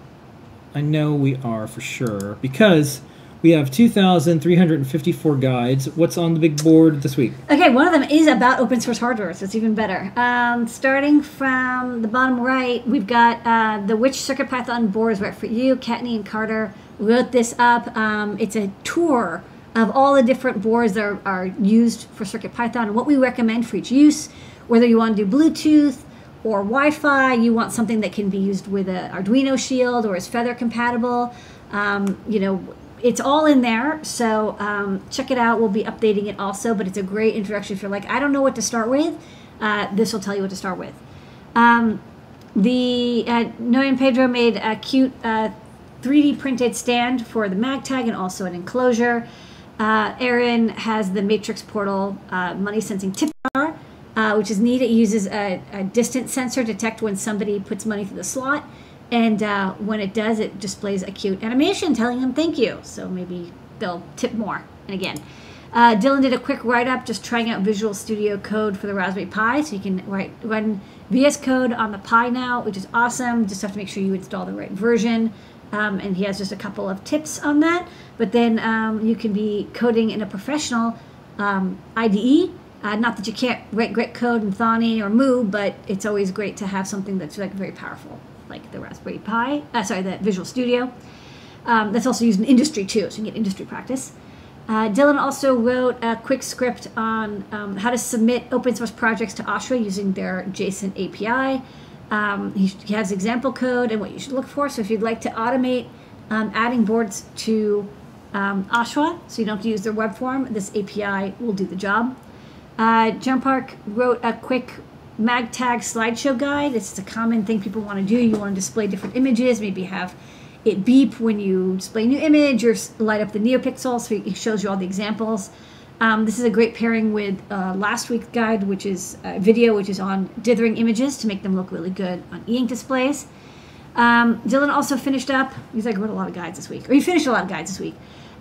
I know we are for sure because we have 2,354 guides. What's on the big board this week? Okay, one of them is about open source hardware, so it's even better. Um, starting from the bottom right, we've got uh, the Which CircuitPython boards right for you. Kattni and Carter wrote this up. Um, it's a tour of all the different boards that are, are used for CircuitPython and what we recommend for each use. Whether you want to do Bluetooth or Wi-Fi, you want something that can be used with an Arduino Shield or is Feather compatible. Um, you know, it's all in there. So um, check it out. We'll be updating it also, but it's a great introduction if you're like, I don't know what to start with. Uh, this will tell you what to start with. Um, the uh, Pedro made a cute uh, 3D printed stand for the MagTag and also an enclosure. Uh, Aaron has the Matrix Portal uh, money sensing tip jar, uh, which is neat. It uses a, a distance sensor to detect when somebody puts money through the slot. And uh, when it does, it displays a cute animation telling them thank you. So maybe they'll tip more. And again, uh, Dylan did a quick write up just trying out Visual Studio Code for the Raspberry Pi. So you can write run VS Code on the Pi now, which is awesome. Just have to make sure you install the right version. Um, and he has just a couple of tips on that. But then um, you can be coding in a professional um, IDE. Uh, not that you can't write great code in Thonny or Mu, but it's always great to have something that's like very powerful, like the Raspberry Pi. Uh, sorry, the Visual Studio. Um, that's also used in industry too, so you can get industry practice. Uh, Dylan also wrote a quick script on um, how to submit open source projects to OSHWA using their JSON API. Um, he, he has example code and what you should look for. So if you'd like to automate um, adding boards to um, OSHWA, so you don't have to use their web form, this API will do the job. Uh, Park wrote a quick MagTag slideshow guide. This is a common thing people want to do. You want to display different images, maybe have it beep when you display a new image or light up the NeoPixel so it shows you all the examples. Um, this is a great pairing with uh, last week's guide, which is a video, which is on dithering images to make them look really good on e-ink displays. Um, Dylan also finished up, he's like wrote a lot of guides this week, or he finished a lot of guides this week.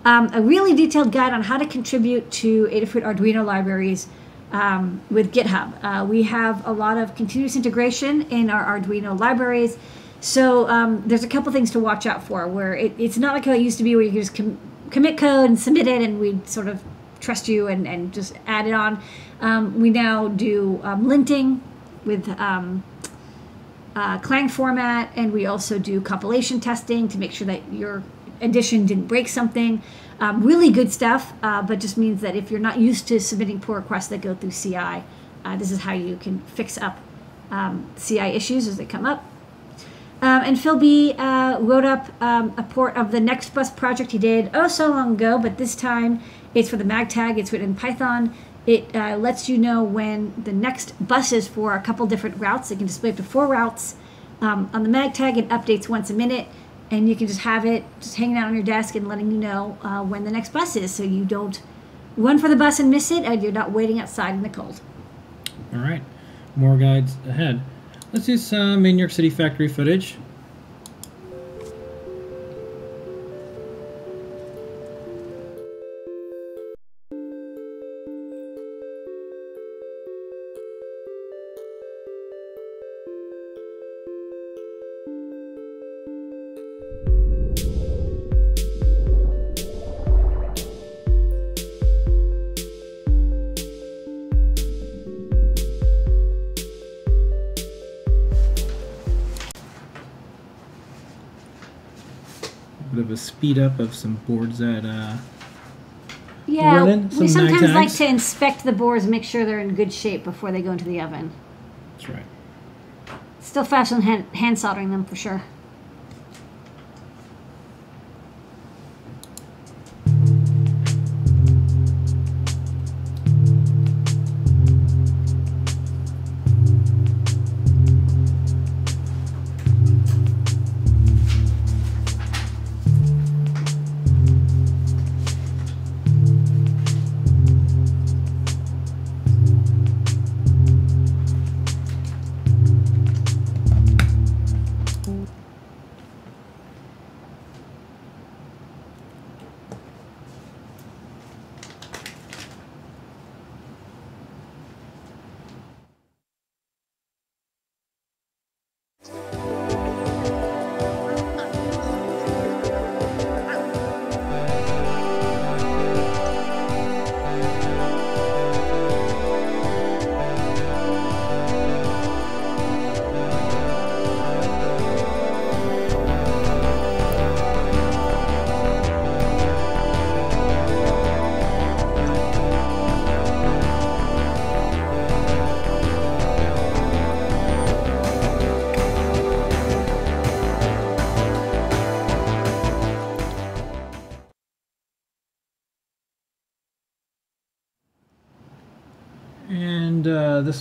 Um, a really detailed guide on how to contribute to Adafruit Arduino libraries um, with GitHub. Uh, we have a lot of continuous integration in our Arduino libraries. So um, there's a couple things to watch out for where it, it's not like how it used to be where you could just com- commit code and submit it and we'd sort of trust you and, and just add it on. Um, we now do um, linting with um, uh, Clang format, and we also do compilation testing to make sure that your addition didn't break something. Um, really good stuff, uh, but just means that if you're not used to submitting pull requests that go through CI, uh, this is how you can fix up um, CI issues as they come up. Um, and Phil B uh, wrote up um, a port of the Next Bus project he did oh so long ago, but this time it's for the MagTag. It's written in Python. It uh, lets you know when the next bus is for a couple different routes. It can display up to four routes. Um, on the MagTag, it updates once a minute, and you can just have it just hanging out on your desk and letting you know uh, when the next bus is, so you don't run for the bus and miss it, and you're not waiting outside in the cold. All right, more guides ahead. Let's do some in New York City factory footage. Speed up of some boards that uh, Yeah, Running we some sometimes like to inspect the boards, make sure they're in good shape before they go into the oven. that's right. Still faster than hand, hand soldering them for sure.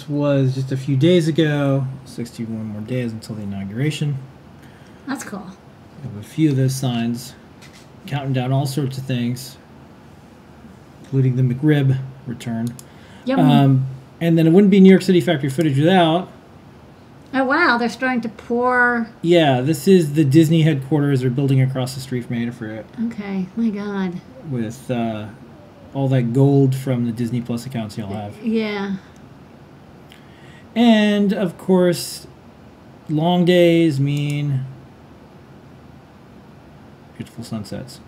Was just a few days ago. 61 more days until the inauguration. That's cool. We have a few of those signs counting down all sorts of things, including the McRib return. Yep. Um, and then it wouldn't be New York City factory footage without. oh wow, they're starting to pour. Yeah, this is the Disney headquarters. They're building across the street from Adafruit Okay, my God. with uh, all that gold from the Disney Plus accounts you'll have. Yeah. And of course, long days mean beautiful sunsets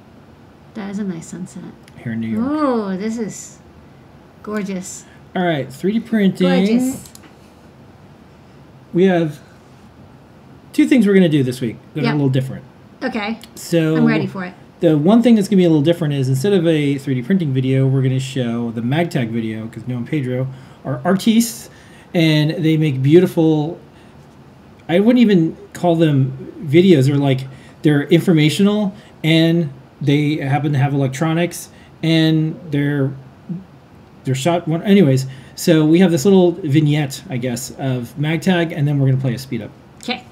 That is a nice sunset. here in New York. Oh, this is gorgeous. All right, 3D printing. Gorgeous. We have two things we're going to do this week that Yeah. are a little different. Okay, So I'm ready for it. The one thing that's going to be a little different is instead of a 3D printing video, we're going to show the MagTag video because Noah and Pedro are artistes and they make beautiful. I wouldn't even call them videos. They're like they're informational and they happen to have electronics and they're they're shot one. Anyways, so we have this little vignette, I guess, of MagTag, and then we're going to play a speed up. Okay.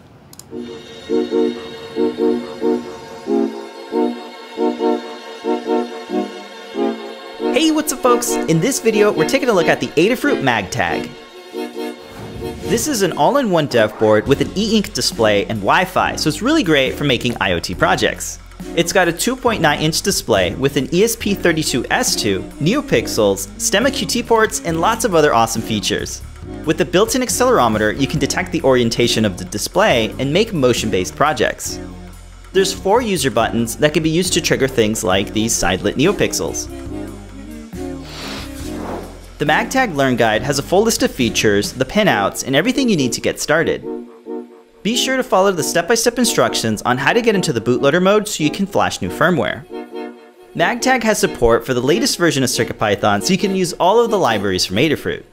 Hey, what's up folks? In this video, we're taking a look at the Adafruit MagTag. This is an all-in-one dev board with an e-ink display and Wi-Fi, so it's really great for making IoT projects. It's got a 2.9 inch display with an E ESP32S2, NeoPixels, STEMMA QT ports, and lots of other awesome features. With the built-in accelerometer, you can detect the orientation of the display and make motion-based projects. There's four user buttons that can be used to trigger things like these side-lit NeoPixels. The MagTag Learn Guide has a full list of features, the pinouts, and everything you need to get started. Be sure to follow the step-by-step instructions on how to get into the bootloader mode so you can flash new firmware. MagTag has support for the latest version of CircuitPython so you can use all of the libraries from Adafruit.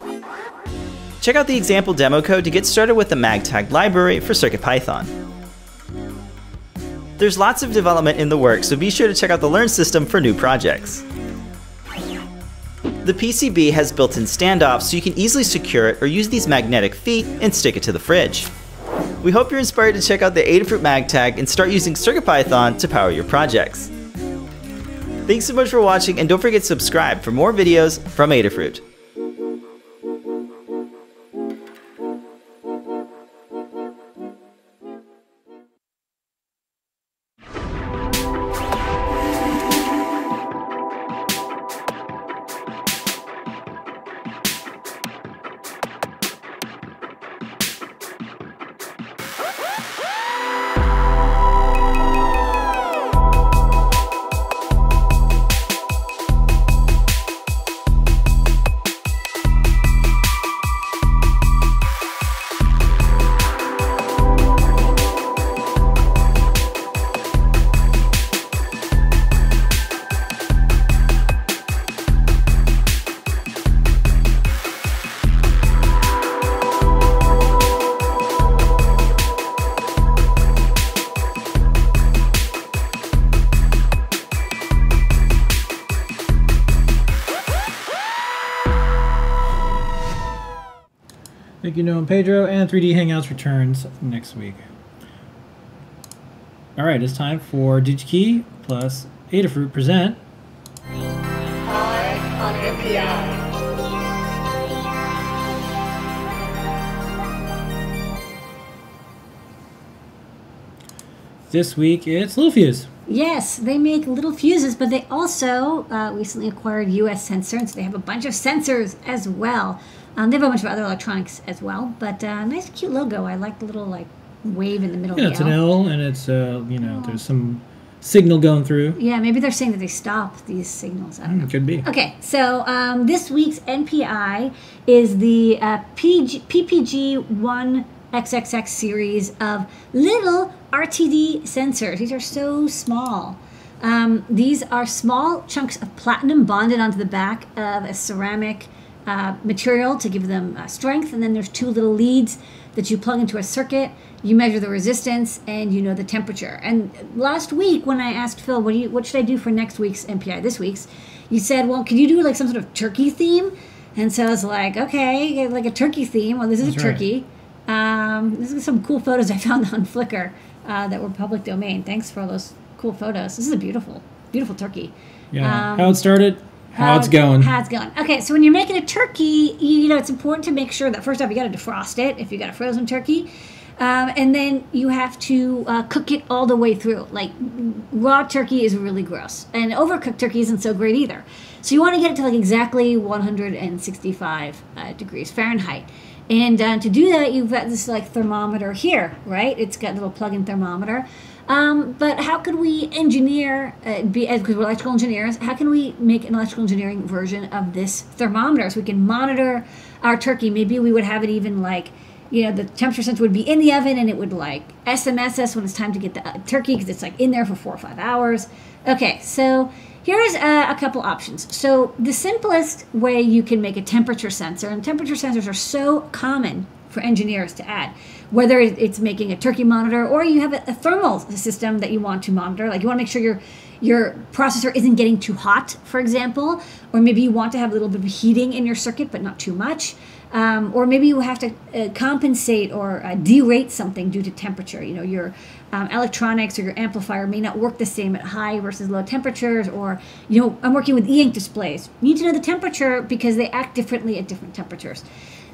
Check out the example demo code to get started with the MagTag library for CircuitPython. There's lots of development in the works, so be sure to check out the Learn system for new projects. The PCB has built-in standoffs so you can easily secure it or use these magnetic feet and stick it to the fridge. We hope you're inspired to check out the Adafruit MagTag and start using CircuitPython to power your projects. Thanks so much for watching and don't forget to subscribe for more videos from Adafruit. Thank you, and Pedro. And 3D Hangouts returns next week. All right, it's time for DigiKey plus Adafruit present. On NPI. This week it's Littelfuse. Yes, they make little fuses, but they also uh, recently acquired US Sensor, and so they have a bunch of sensors as well. Um, they have a bunch of other electronics as well, but uh, nice, cute logo. I like the little like wave in the middle. Yeah, it's an L. And it's uh, you know, there's some signal going through. Yeah, maybe they're saying that they stop these signals. I don't know. It could be. Okay, so um, this week's NPI is the uh, PG, PPG One XXX series of little RTD sensors. These are so small. Um, these are small chunks of platinum bonded onto the back of a ceramic uh, material to give them uh, strength, and then there's two little leads that you plug into a circuit. You measure the resistance and you know the temperature. And last week, when I asked Phil, "What do you? What should I do for next week's NPI, This week's?" You said, "Well, could you do like some sort of turkey theme?" And so I was like, "Okay, like a turkey theme. Well, this is That's a right. turkey." Um, this is some cool photos I found on Flickr uh, that were public domain. Thanks for all those cool photos. This is a beautiful, beautiful turkey. Yeah. Um, how it started, how, it's going. How it's going. Okay, so when you're making a turkey, you, you know it's important to make sure that first off you got to defrost it if you got a frozen turkey, um, and then you have to uh, cook it all the way through. Like raw turkey is really gross, and overcooked turkey isn't so great either. So you want to get it to like exactly 165 uh, degrees Fahrenheit. And uh, to do that, you've got this like thermometer here, right? It's got a little plug-in thermometer. Um, but how could we engineer, uh, be because we're electrical engineers, how can we make an electrical engineering version of this thermometer so we can monitor our turkey? Maybe we would have it even like, you know, the temperature sensor would be in the oven and it would like SMS us when it's time to get the uh, turkey because it's like in there for four or five hours. Okay, so here's a, a couple options. So the simplest way you can make a temperature sensor, and temperature sensors are so common for engineers to add, whether it's making a turkey monitor or you have a, thermal system that you want to monitor, like you want to make sure your your processor isn't getting too hot, for example, or maybe you want to have a little bit of heating in your circuit, but not too much. Um, or maybe you have to uh, compensate or uh, derate something due to temperature. You know, your um, electronics or your amplifier may not work the same at high versus low temperatures. Or, you know, I'm working with e-ink displays. You need to know the temperature because they act differently at different temperatures.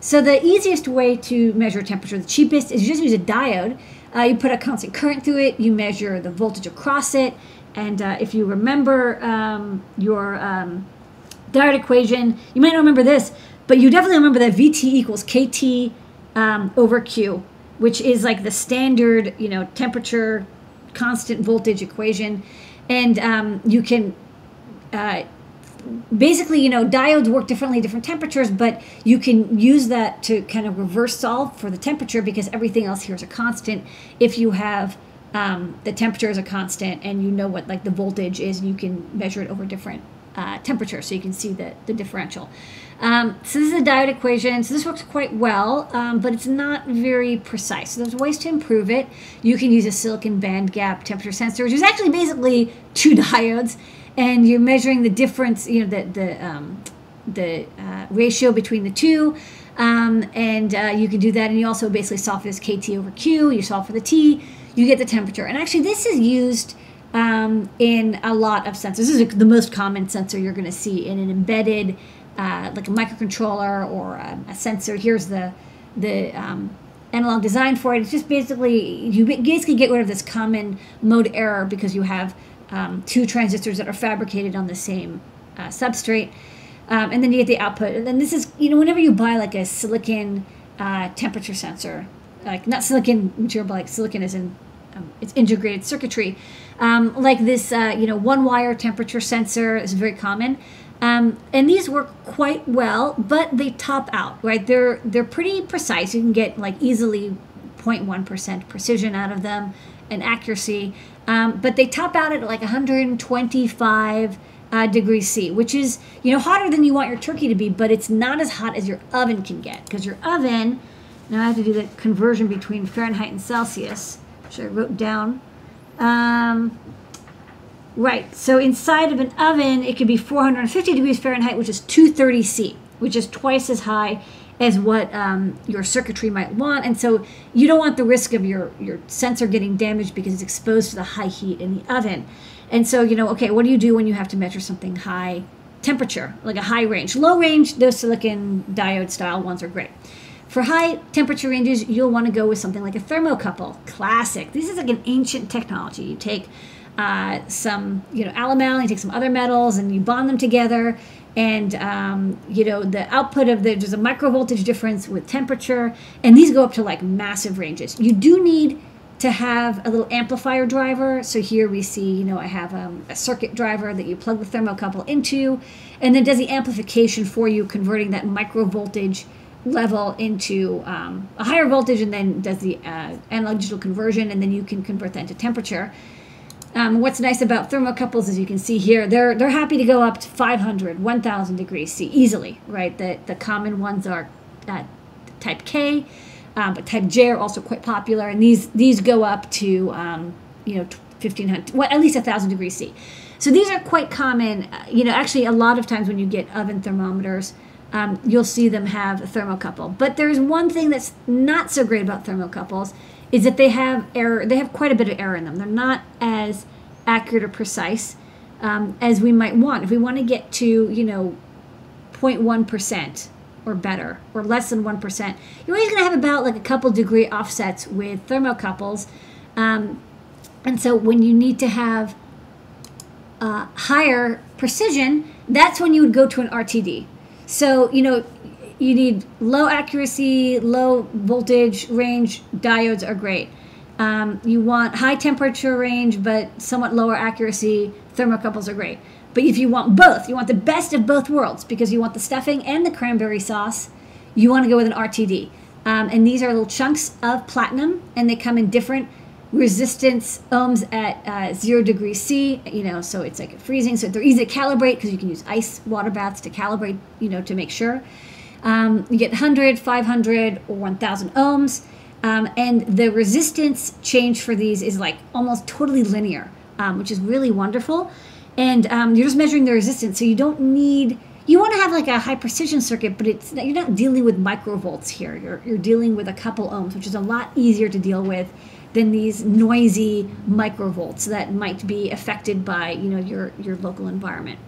So the easiest way to measure temperature, the cheapest, is you just use a diode. Uh, you put a constant current through it. You measure the voltage across it. And uh, if you remember um, your um, diode equation, you might not remember this, but you definitely remember that VT equals KT um, over Q, which is like the standard, you know, temperature, constant voltage equation. And um, you can uh, basically, you know, diodes work differently at different temperatures, but you can use that to kind of reverse solve for the temperature because everything else here is a constant. If you have um, the temperature is a constant and you know what like the voltage is, you can measure it over different uh, temperatures, so you can see the, the differential. Um, so this is a diode equation. So this works quite well, um, but it's not very precise. So there's ways to improve it. You can use a silicon band gap temperature sensor, which is actually basically two diodes, and you're measuring the difference, you know, the the um, the uh, ratio between the two. Um, and uh, you can do that, and you also basically solve for this KT over Q. You solve for the T, you get the temperature. And actually, this is used um, in a lot of sensors. This is the most common sensor you're going to see in an embedded, uh, like a microcontroller or a, a sensor. Here's the the um, analog design for it. It's just basically you basically get rid of this common mode error because you have um, two transistors that are fabricated on the same uh, substrate, um, and then you get the output. And then this is you know whenever you buy like a silicon uh, temperature sensor, like not silicon material, but like silicon is in um, it's integrated circuitry. Um, like this, uh, you know, one wire temperature sensor is very common. Um, and these work quite well, but they top out, right? They're they're pretty precise. You can get like easily 0.1% precision out of them and accuracy, um, but they top out at like 125 uh, degrees C, which is you know hotter than you want your turkey to be, but it's not as hot as your oven can get because your oven. Now I have to do the conversion between Fahrenheit and Celsius, which I wrote down. Um, right. So inside of an oven, it could be 450 degrees Fahrenheit, which is 230 C. which is twice as high as what um, your circuitry might want. And so you don't want the risk of your, your sensor getting damaged because it's exposed to the high heat in the oven. And so, you know, okay, what do you do when you have to measure something high temperature, like a high range? Low range, those silicon diode style ones are great. For high temperature ranges, you'll want to go with something like a thermocouple. Classic. This is like an ancient technology. You take uh, some, you know, alumel, you take some other metals, and you bond them together. And um, you know the output of the there's a microvoltage difference with temperature, and these go up to like massive ranges. You do need to have a little amplifier driver. So here we see, you know, I have um, a circuit driver that you plug the thermocouple into, and then does the amplification for you, converting that micro voltage level into um, a higher voltage, and then does the uh, analog digital conversion, and then you can convert that into temperature. Um, what's nice about thermocouples, as you can see here, they're they're happy to go up to 500, 1,000 degrees C easily, right? The the common ones are uh, type K, um, but type J are also quite popular, and these these go up to um, you know 1,500, well, at least 1,000 degrees C. So these are quite common. Uh, you know, actually, a lot of times when you get oven thermometers, um, you'll see them have a thermocouple. But there's one thing that's not so great about thermocouples is that they have error. They have quite a bit of error in them. They're not as accurate or precise um, as we might want. If we want to get to you know 0.1 percent or better, or less than one percent, you're always going to have about like a couple degree offsets with thermocouples. Um, and so when you need to have uh, higher precision, that's when you would go to an RTD. So, you know, you need low accuracy, low voltage range diodes are great. Um, you want high temperature range, but somewhat lower accuracy, thermocouples are great. But if you want both, you want the best of both worlds because you want the stuffing and the cranberry sauce, you want to go with an RTD. Um, and these are little chunks of platinum, and they come in different resistance ohms at uh, zero degrees C, you know, so it's like freezing. So they're easy to calibrate because you can use ice water baths to calibrate, you know, to make sure. Um, you get 100, 500, or 1000 ohms. Um, and the resistance change for these is like almost totally linear, um, which is really wonderful. And um, you're just measuring the resistance, so you don't need. You want to have like a high precision circuit, but it's you're not dealing with microvolts here. You're you're dealing with a couple ohms, which is a lot easier to deal with than these noisy microvolts that might be affected by you know your your local environment.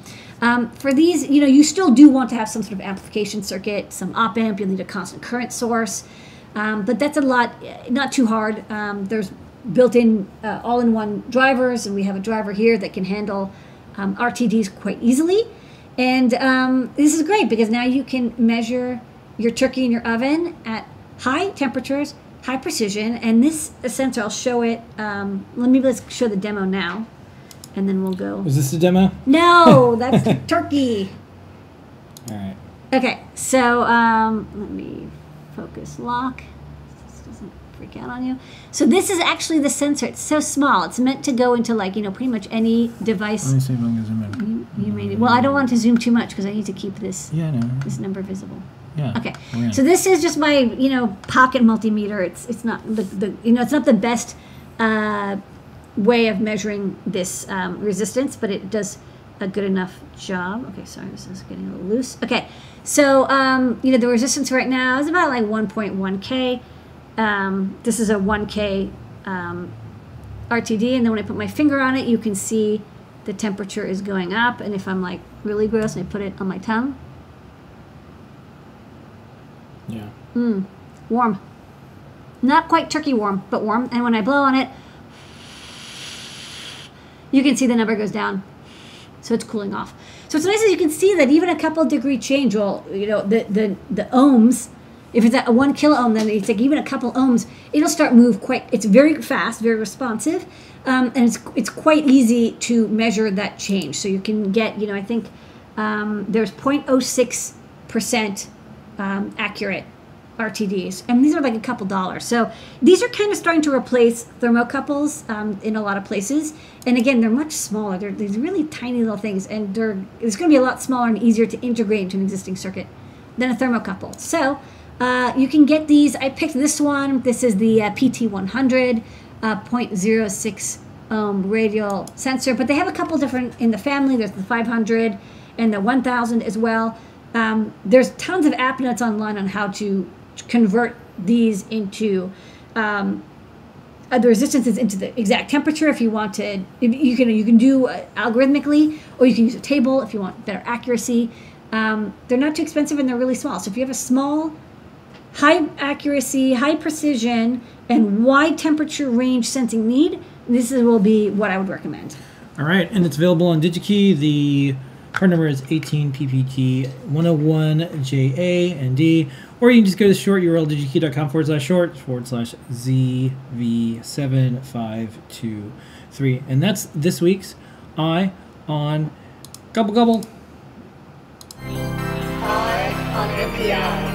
Um, for these, you know, you still do want to have some sort of amplification circuit, some op amp. You'll need a constant current source, um, but that's a lot, not too hard. Um, there's built-in uh, all-in-one drivers, and we have a driver here that can handle um, RTDs quite easily. And um, this is great because now you can measure your turkey in your oven at high temperatures high precision. And this sensor, I'll show it. Um, let me let's show the demo now, and then we'll go. Was this a demo? No, that's turkey. All right. Okay, so um, let me focus lock. This doesn't freak out on you. So this is actually the sensor. It's so small. It's meant to go into like you know pretty much any device. Let me see if I can zoom in. You, you. Well, I don't want to zoom too much because I need to keep this Yeah, no. this number visible. Yeah. Okay, yeah. so this is just my you know pocket multimeter. It's it's not the, the you know it's not the best uh, way of measuring this um, resistance, but it does a good enough job. Okay, sorry, this is getting a little loose. Okay, so um, you know the resistance right now is about like 1.1 k. Um, this is a 1 k um, RTD, and then when I put my finger on it, you can see the temperature is going up. And if I'm like really gross and I put it on my tongue, Yeah. warm. Not quite turkey warm, but warm. And when I blow on it, you can see the number goes down. So it's cooling off. So it's nice that you can see that even a couple degree change will, you know, the, the, the ohms, if it's at a one kilo ohm, then it's like even a couple ohms, it'll start move quite, it's very fast, very responsive. Um, and it's, it's quite easy to measure that change. So you can get, you know, I think um, there's 0.06% um, accurate RTDs, and these are like a couple dollars. So these are kind of starting to replace thermocouples um, in a lot of places. And again, they're much smaller. They're these really tiny little things, and they're it's going to be a lot smaller and easier to integrate into an existing circuit than a thermocouple. So uh, you can get these. I picked this one. This is the uh, PT100 uh, 0.06 ohm radial sensor, but they have a couple different in the family. There's the 500 and the 1000 as well. Um, there's tons of app notes online on how to convert these into um, the resistances into the exact temperature if you want to you can you can do uh, algorithmically or you can use a table if you want better accuracy um, they're not too expensive and they're really small so if you have a small high accuracy high precision and wide temperature range sensing need this is, will be what i would recommend All right, and it's available on DigiKey. The part number is 18PPT 101JA and D, or you can just go to short URL digikey.com forward slash short forward slash ZV7523. And that's this week's Eye on Gobble Gobble. Eye on NPI.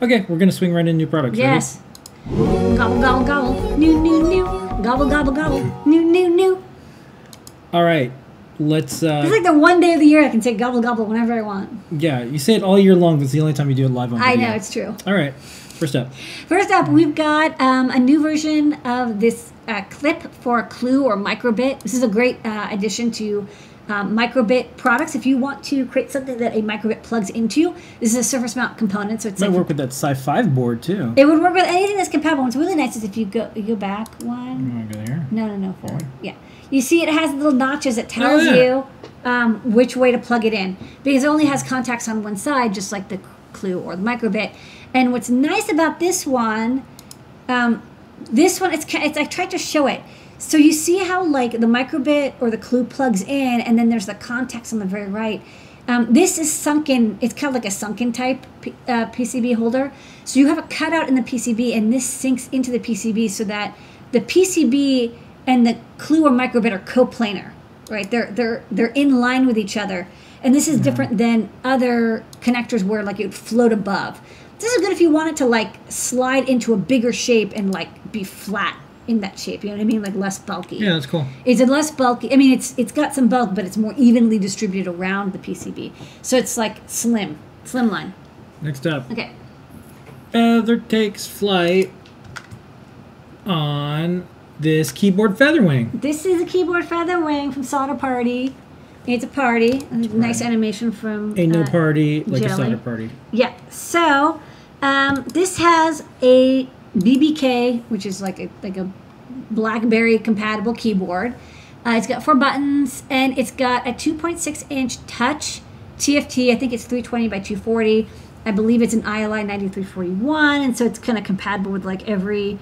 Okay, we're to swing right into new products. Ready? Gobble gobble gobble new new new gobble gobble gobble new new new All right, let's. Uh, it's like the one day of the year i can say gobble gobble whenever i want yeah, you say it all year long, but it's the only time you do it live on i know it's true All right, first up. First up, we've got um, a new version of this uh, clip for Clue or Microbit. This is a great uh, addition to um, Microbit products. If you want to create something that a Microbit plugs into, this is a surface mount component, so it's Might like work with that SiFive board too. it would work with anything that's compatible. What's really nice is if you go you go back one. Go there. No, no, no, forward. Yeah. You see, it has little notches that tells yeah. you um, which way to plug it in because it only has contacts on one side, just like the Clue or the Microbit. And what's nice about this one, um, this one, it's, it's I tried to show it. So you see how like the Microbit or the Clue plugs in, and then there's the contacts on the very right. Um, this is sunken. It's kind of like a sunken type uh, PCB holder. So you have a cutout in the PCB, and this sinks into the PCB so that the PCB and the Clue or Microbit are coplanar, right? They're they're they're in line with each other, and this is different than other connectors where like it would float above. This is good if you want it to like slide into a bigger shape and like be flat in that shape. You know what I mean? Like less bulky. Yeah, that's cool. Is it less bulky. I mean, it's it's got some bulk, but it's more evenly distributed around the PCB. So it's like slim, slimline. Next up, Okay. Feather takes flight on this keyboard Featherwing. This is a keyboard feather wing from Solder Party. It's a party. A nice animation from. Ain't no uh, party like a Jelly. solder party. Yeah. So, um, this has a BBK, which is like a like a BlackBerry compatible keyboard. Uh, it's got four buttons and it's got a 2.6 inch touch TFT. I think it's 320 by 240. I believe it's an ILI 9341, and so it's kind of compatible with like every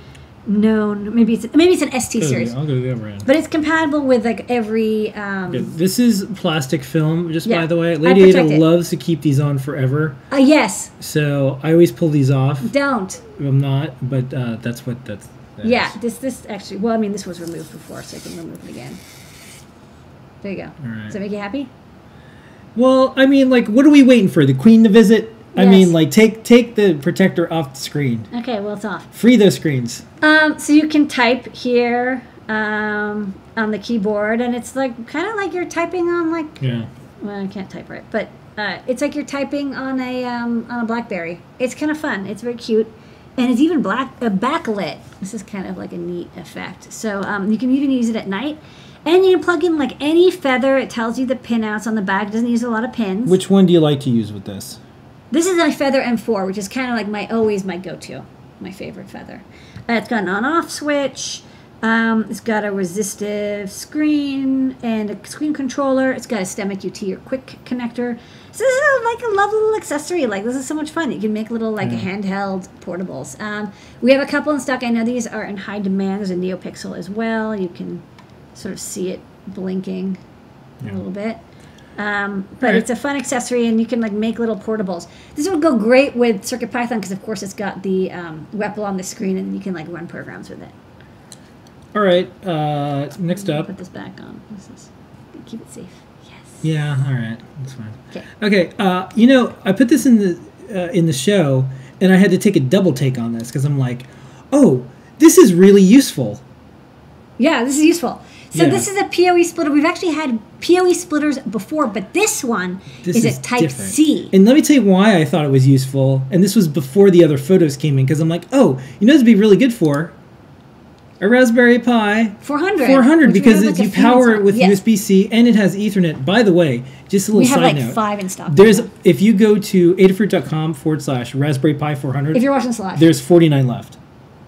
known. Maybe it's maybe it's an ST Go series, the- I'll go to the other end. but it's compatible with like every. Um, Okay, this is plastic film, just Yeah, by the way. Lady Ada it. loves to keep these on forever, uh, yes, so I always pull these off. don't. I'm not, but uh, that's what that's. that Yeah, is. this this actually. Well, I mean, this was removed before, so I can remove it again. There you go. right. Does that make you happy? Well, I mean, like, what are we waiting for? The Queen to visit? I Yes. mean, like, take take the protector off the screen. Okay, well, it's off. Free those screens. Um, so you can type here um, on the keyboard, and it's like kind of like you're typing on like Yeah. well, I can't type right, but uh, it's like you're typing on a um, on a BlackBerry. It's kind of fun. It's very cute, and it's even black uh, backlit. This is kind of like a neat effect. So um, you can even use it at night, and you can plug in like any feather. It tells you the pinouts on the back. It doesn't use a lot of pins. Which one do you like to use with this? This is my feather M4, which is kind of like my always my go-to, my favorite feather. Uh, it's got an on-off switch. Um, it's got a resistive screen and a screen controller. It's got a STEMMA QT or quick connector. So this is like a lovely little accessory. Like this is so much fun. You can make little like handheld portables. Um, we have a couple in stock. I know these are in high demand. There's a NeoPixel as well. You can sort of see it blinking a little bit. Um, but Right. it's a fun accessory, and you can like make little portables. This would go great with Circuit Python because, of course, it's got the um, REPL on the screen, and you can like run programs with it. All right. Uh, next up. Put this back on. This is keep it safe. Yes. Yeah. All right. That's fine. Okay. Okay. Uh, you know, I put this in the uh, in the show, and I had to take a double take on this because I'm like, oh, this is really useful. Yeah, this is useful. So Yeah. this is a PoE splitter. We've actually had PoE splitters before, but this one This is, is a Type different. C. And let me tell you why I thought it was useful. And this was before the other photos came in because I'm like, oh, you know, this would be really good for a Raspberry Pi 400. 400 because like, you power it with. Yes. USB-C and it has Ethernet. By the way, just a little We have side like note. five in stock. There's if you go to adafruit.com forward slash Raspberry Pi 400, if you're watching this live. there's 49 left.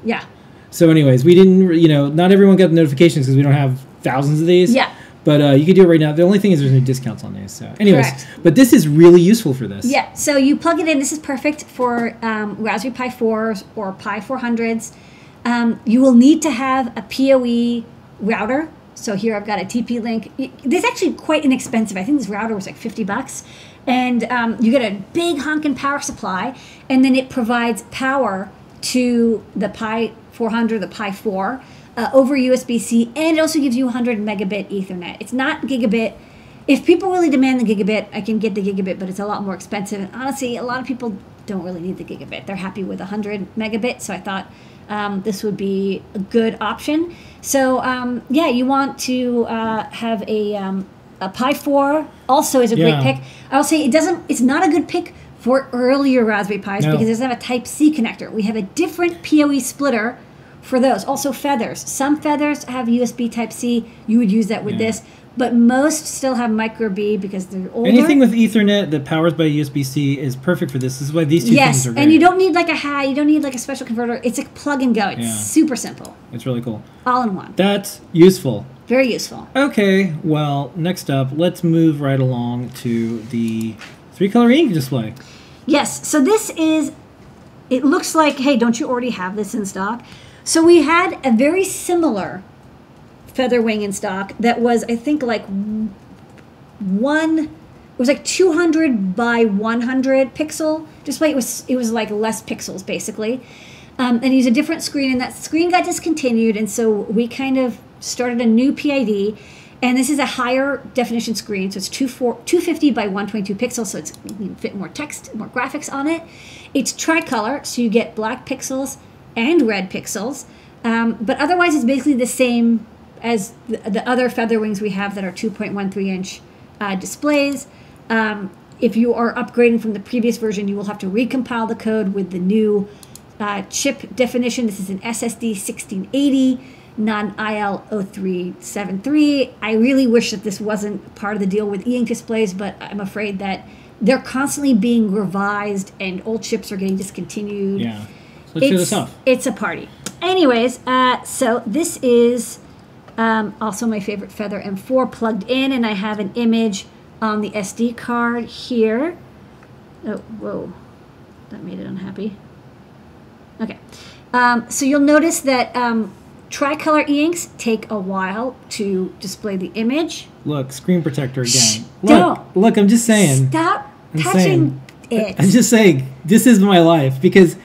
Yeah. So, anyways, we didn't, you know, not everyone got the notifications because we don't have thousands of these. Yeah. But uh, you can do it right now. The only thing is there's no discounts on these. So, anyways, Correct. but this is really useful for this. Yeah, so you plug it in. This is perfect for um, Raspberry Pi 4s or Pi 400s. Um, you will need to have a PoE router. So here I've got a TP link. This is actually quite inexpensive. I think this router was like 50 bucks. And um, you get a big honking power supply, and then it provides power to the Pi 400, the Pi 4, uh, over USB C, and it also gives you 100 megabit Ethernet. It's not gigabit. If people really demand the gigabit, I can get the gigabit, but it's a lot more expensive. And honestly, a lot of people don't really need the gigabit. They're happy with 100 megabit, so I thought um, this would be a good option. So um, yeah, you want to uh, have a um, a Pi 4 also is a Yeah. great pick. I'll say it doesn't. It's not a good pick for earlier Raspberry Pis No. because it doesn't have a Type C connector. We have a different PoE splitter for those. Also feathers. Some feathers have USB Type C. You would use that with Yeah. this, but most still have Micro B because they're older. Anything with Ethernet that powers by USB-C is perfect for this. This is why these two yes, things are great. Yes, and you don't need like a high, You don't need like a special converter. It's a plug and go. It's Yeah. super simple, It's really cool. all in one. That's useful. Very useful. Okay, well, next up, let's move right along to the three-color ink display. Yes. So this is. It looks like. Hey, don't you already have this in stock? So we had a very similar feather wing in stock that was, I think, like one. It was like 200 by 100 pixel display. It was it was like less pixels basically, um, and used a different screen. And that screen got discontinued, and so we kind of started a new PID. And this is a higher definition screen, so it's 24 250 by 122 pixels, so it's you can fit more text, more graphics on it. It's tricolor, so you get black pixels and red pixels, um, but otherwise it's basically the same as the, the other feather wings we have that are 2.13 inch uh, displays. Um, if you are upgrading from the previous version, you will have to recompile the code with the new uh, chip definition. This is an SSD 1680, non IL 0373. I really wish that this wasn't part of the deal with e ink displays, but I'm afraid that they're constantly being revised and old chips are getting discontinued Yeah. So let's show it's, this off. it's a party. Anyways, uh, so this is um, also my favorite Feather M4 plugged in, and I have an image on the SD card here. Oh, whoa. That made it unhappy. Okay. Um, so you'll notice that um, tricolor e-inks take a while to display the image. Look, screen protector again. Look, don't. look, I'm just saying. Stop I'm touching saying. it. I'm just saying, this is my life because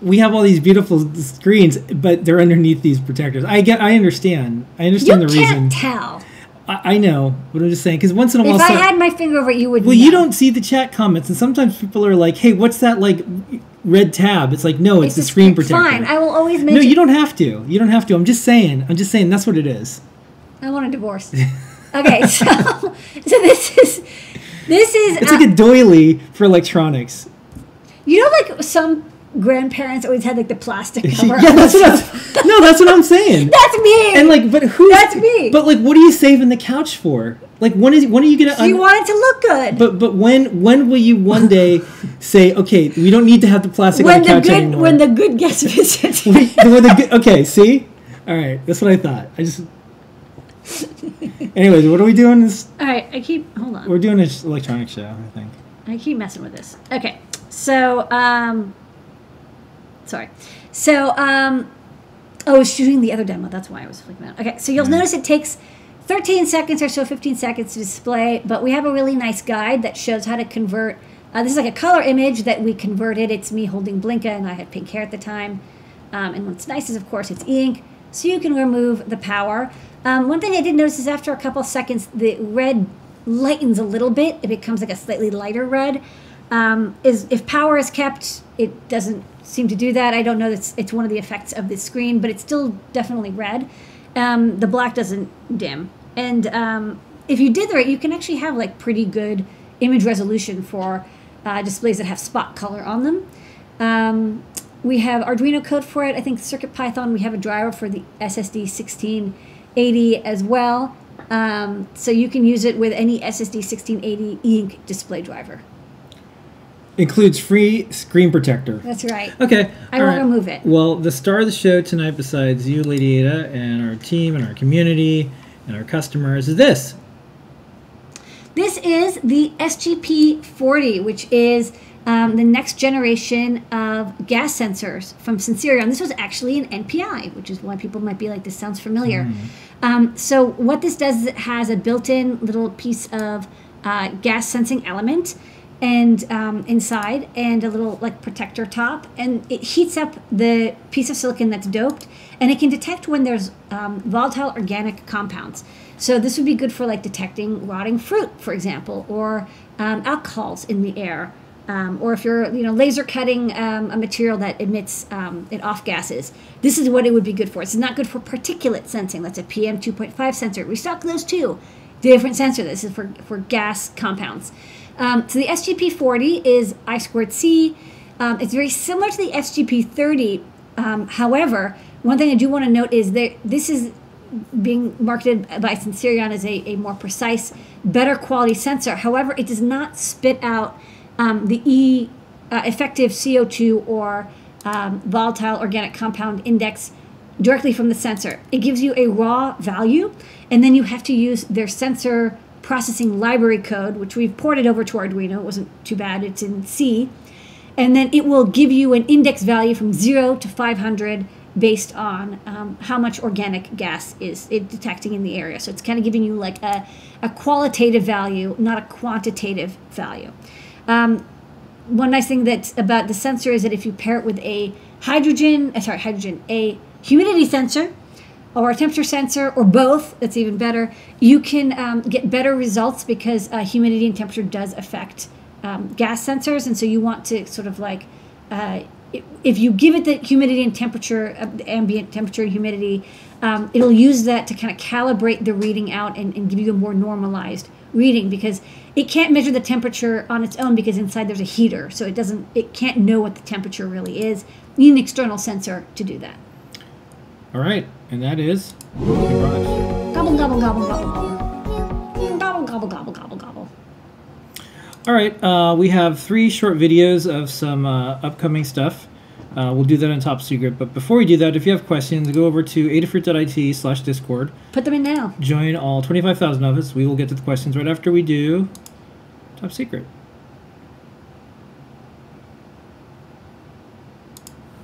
we have all these beautiful screens, but they're underneath these protectors. I get, I understand. I you understand the can't reason. tell. I, I know, but I'm just saying because once in a while, If I so- had my finger over it, you would well, you don't see the chat comments, and sometimes people are like, "Hey, what's that like red tab?" It's like, no, it's, the screen script. protector. Fine, I will always mention. no, you don't have to. You don't have to. I'm just saying. I'm just saying that's what it is. I want a divorce. okay, so so this is this is It's uh, like a doily for electronics. you know like some grandparents always had like the plastic cover. yeah, that's what. I'm, no, that's what I'm saying. That's me. and like, but who? That's me. But like, what are you saving the couch for? Like, when is when are you gonna? you un- want it to look good. but but when when will you one day say, okay, we don't need to have the plastic when on the the couch good anymore? when the good guest visits. Wait, the- when the good- okay, see, all right, that's what I thought. I just. Anyways, what are we doing? This All right, I keep hold on. we're doing an electronic show, I think. I keep messing with this. Okay, so um, sorry. So um, oh, I was shooting the other demo. That's why I was flipping out. Okay, so you'll notice it takes 13 seconds or so, 15 seconds to display, but we have a really nice guide that shows how to convert. Uh, this is like a color image that we converted. It's me holding Blinka, and I had pink hair at the time. Um, and what's nice is, of course, it's e-ink, so you can remove the power. Um, one thing I did notice is after a couple seconds, the red lightens a little bit. It becomes like a slightly lighter red. Um, is if power is kept, it doesn't seem to do that. I don't know. That's it's one of the effects of the screen, but it's still definitely red. Um, the black doesn't dim, and um, if you did right, you can actually have like pretty good image resolution for uh, displays that have spot color on them. Um, we have Arduino code for it. I think CircuitPython. We have a driver for the SSD 1680 as well. Um, so you can use it with any SSD 1680 e-ink display driver. Includes free screen protector. That's right. Okay. I all won't remove it. Well, the star of the show tonight, besides you, Lady Ada, and our team and our community and our customers, is this. This is the SGP40, which is um, the next generation of gas sensors from Sensirion. This was actually an NPI, which is why people might be like, this sounds familiar. Um, so, what this does is it has a built in little piece of uh, gas sensing element and um, inside and a little like protector top and it heats up the piece of silicon that's doped and it can detect when there's um, volatile organic compounds. So this would be good for like detecting rotting fruit for example or um, alcohols in the air um, or if you're you know laser cutting um, a material that emits um, it off gases. This is what it would be good for. It's not good for particulate sensing. That's a pm 2.5 sensor. We stock those too. Different sensor. This is for, for gas compounds um, so the SGP40 is I squared C. Um, it's very similar to the SGP30. Um, however, one thing I do want to note is that this is being marketed by Sensirion as a, a more precise, better quality sensor. However, it does not spit out um, the E uh, effective CO2 or um, volatile organic compound index directly from the sensor. It gives you a raw value, and then you have to use their sensor processing library code, which we've ported over to Arduino. It wasn't too bad, it's in C. And then it will give you an index value from 0 to 500 based on um, how much organic gas is it detecting in the area. So it's kind of giving you like a, a qualitative value, not a quantitative value. Um, one nice thing that about the sensor is that if you pair it with a hydrogen, uh, sorry, hydrogen, a humidity sensor, or a temperature sensor, or both, that's even better, you can um, get better results because uh, humidity and temperature does affect um, gas sensors. And so you want to sort of like, uh, if you give it the humidity and temperature, uh, ambient temperature and humidity, um, it'll use that to kind of calibrate the reading out and, and give you a more normalized reading because it can't measure the temperature on its own because inside there's a heater. So it doesn't, it can't know what the temperature really is. You need an external sensor to do that. All right. And that is. Garage. Gobble, gobble, gobble, gobble. Gobble, gobble, gobble, gobble, gobble. All right. Uh, we have three short videos of some uh, upcoming stuff. Uh, we'll do that on Top Secret. But before we do that, if you have questions, go over to adafruit.it slash discord. Put them in now. Join all 25,000 of us. We will get to the questions right after we do Top Secret.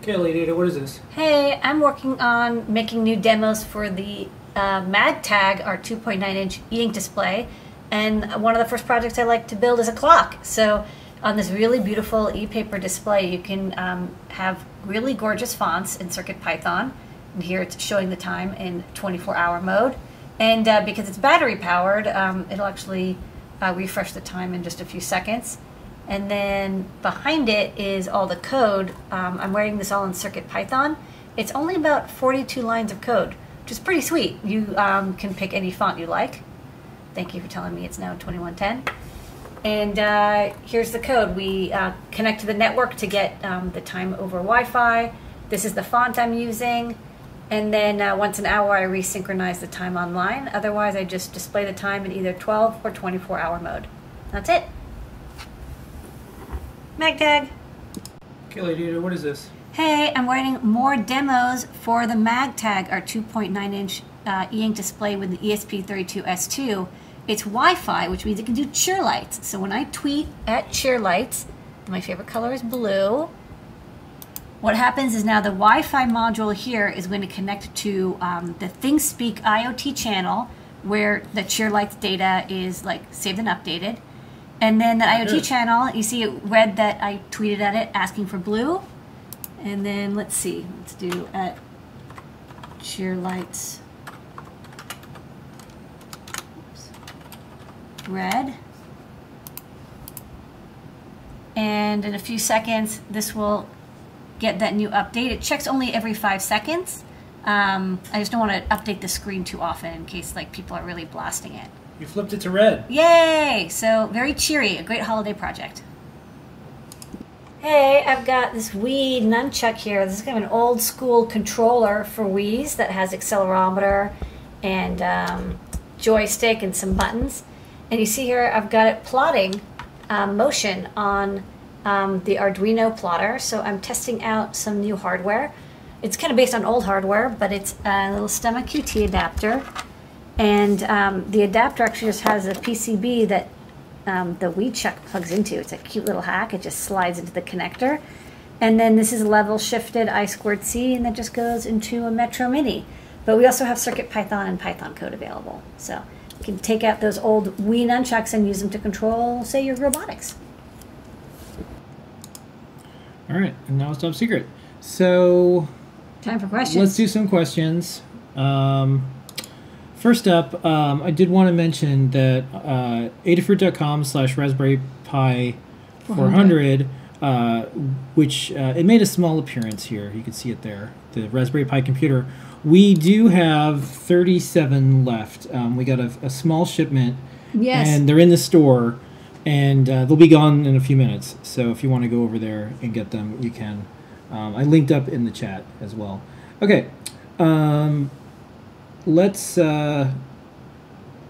Okay, Lady Ada, what is this? Hey, I'm working on making new demos for the uh, MagTag, our 2.9 inch e ink display. And one of the first projects I like to build is a clock. So, on this really beautiful e paper display, you can um, have really gorgeous fonts in CircuitPython. And here it's showing the time in 24 hour mode. And uh, because it's battery powered, um, it'll actually uh, refresh the time in just a few seconds. And then behind it is all the code. Um, I'm writing this all in CircuitPython. It's only about 42 lines of code, which is pretty sweet. You um, can pick any font you like. Thank you for telling me it's now 2110. And uh, here's the code. We uh, connect to the network to get um, the time over Wi-Fi. This is the font I'm using. And then uh, once an hour, I resynchronize the time online. Otherwise, I just display the time in either 12 or 24 hour mode. That's it. MagTag. Okay, Lady what is this? Hey, I'm writing more demos for the MagTag, our 2.9 inch uh, e-ink display with the E ESP32S2. It's Wi-Fi, which means it can do cheer lights. So when I tweet at cheer lights, my favorite color is blue. What happens is now the Wi-Fi module here is going to connect to um, the ThingSpeak IoT channel, where the cheer lights data is like saved and updated. And then the IoT channel, you see it read that I tweeted at it asking for blue. And then let's see, let's do at cheer lights Oops. red. And in a few seconds, this will get that new update. It checks only every five seconds. Um, I just don't want to update the screen too often in case like people are really blasting it. You flipped it to red. Yay! So very cheery, a great holiday project. Hey, I've got this Wii nunchuck here. This is kind of an old school controller for Wii's that has accelerometer and um, joystick and some buttons. And you see here, I've got it plotting um, motion on um, the Arduino plotter. So I'm testing out some new hardware. It's kind of based on old hardware, but it's a little Stemma QT adapter. And um, the adapter actually just has a PCB that um, the Wii Chuck plugs into. It's a cute little hack. It just slides into the connector. And then this is level shifted I squared C, and that just goes into a Metro Mini. But we also have Circuit Python and Python code available. So you can take out those old Wii nunchucks and use them to control, say, your robotics. All right, and now it's top secret. So Time for questions. let's do some questions. Um, first up, um, I did want to mention that uh, adafruit.com slash raspberry pi 400, uh, which uh, it made a small appearance here. You can see it there, the Raspberry Pi computer. We do have 37 left. Um, we got a, a small shipment, Yes. and they're in the store, and uh, they'll be gone in a few minutes. So if you want to go over there and get them, you can. Um, I linked up in the chat as well. Okay, um, let's uh,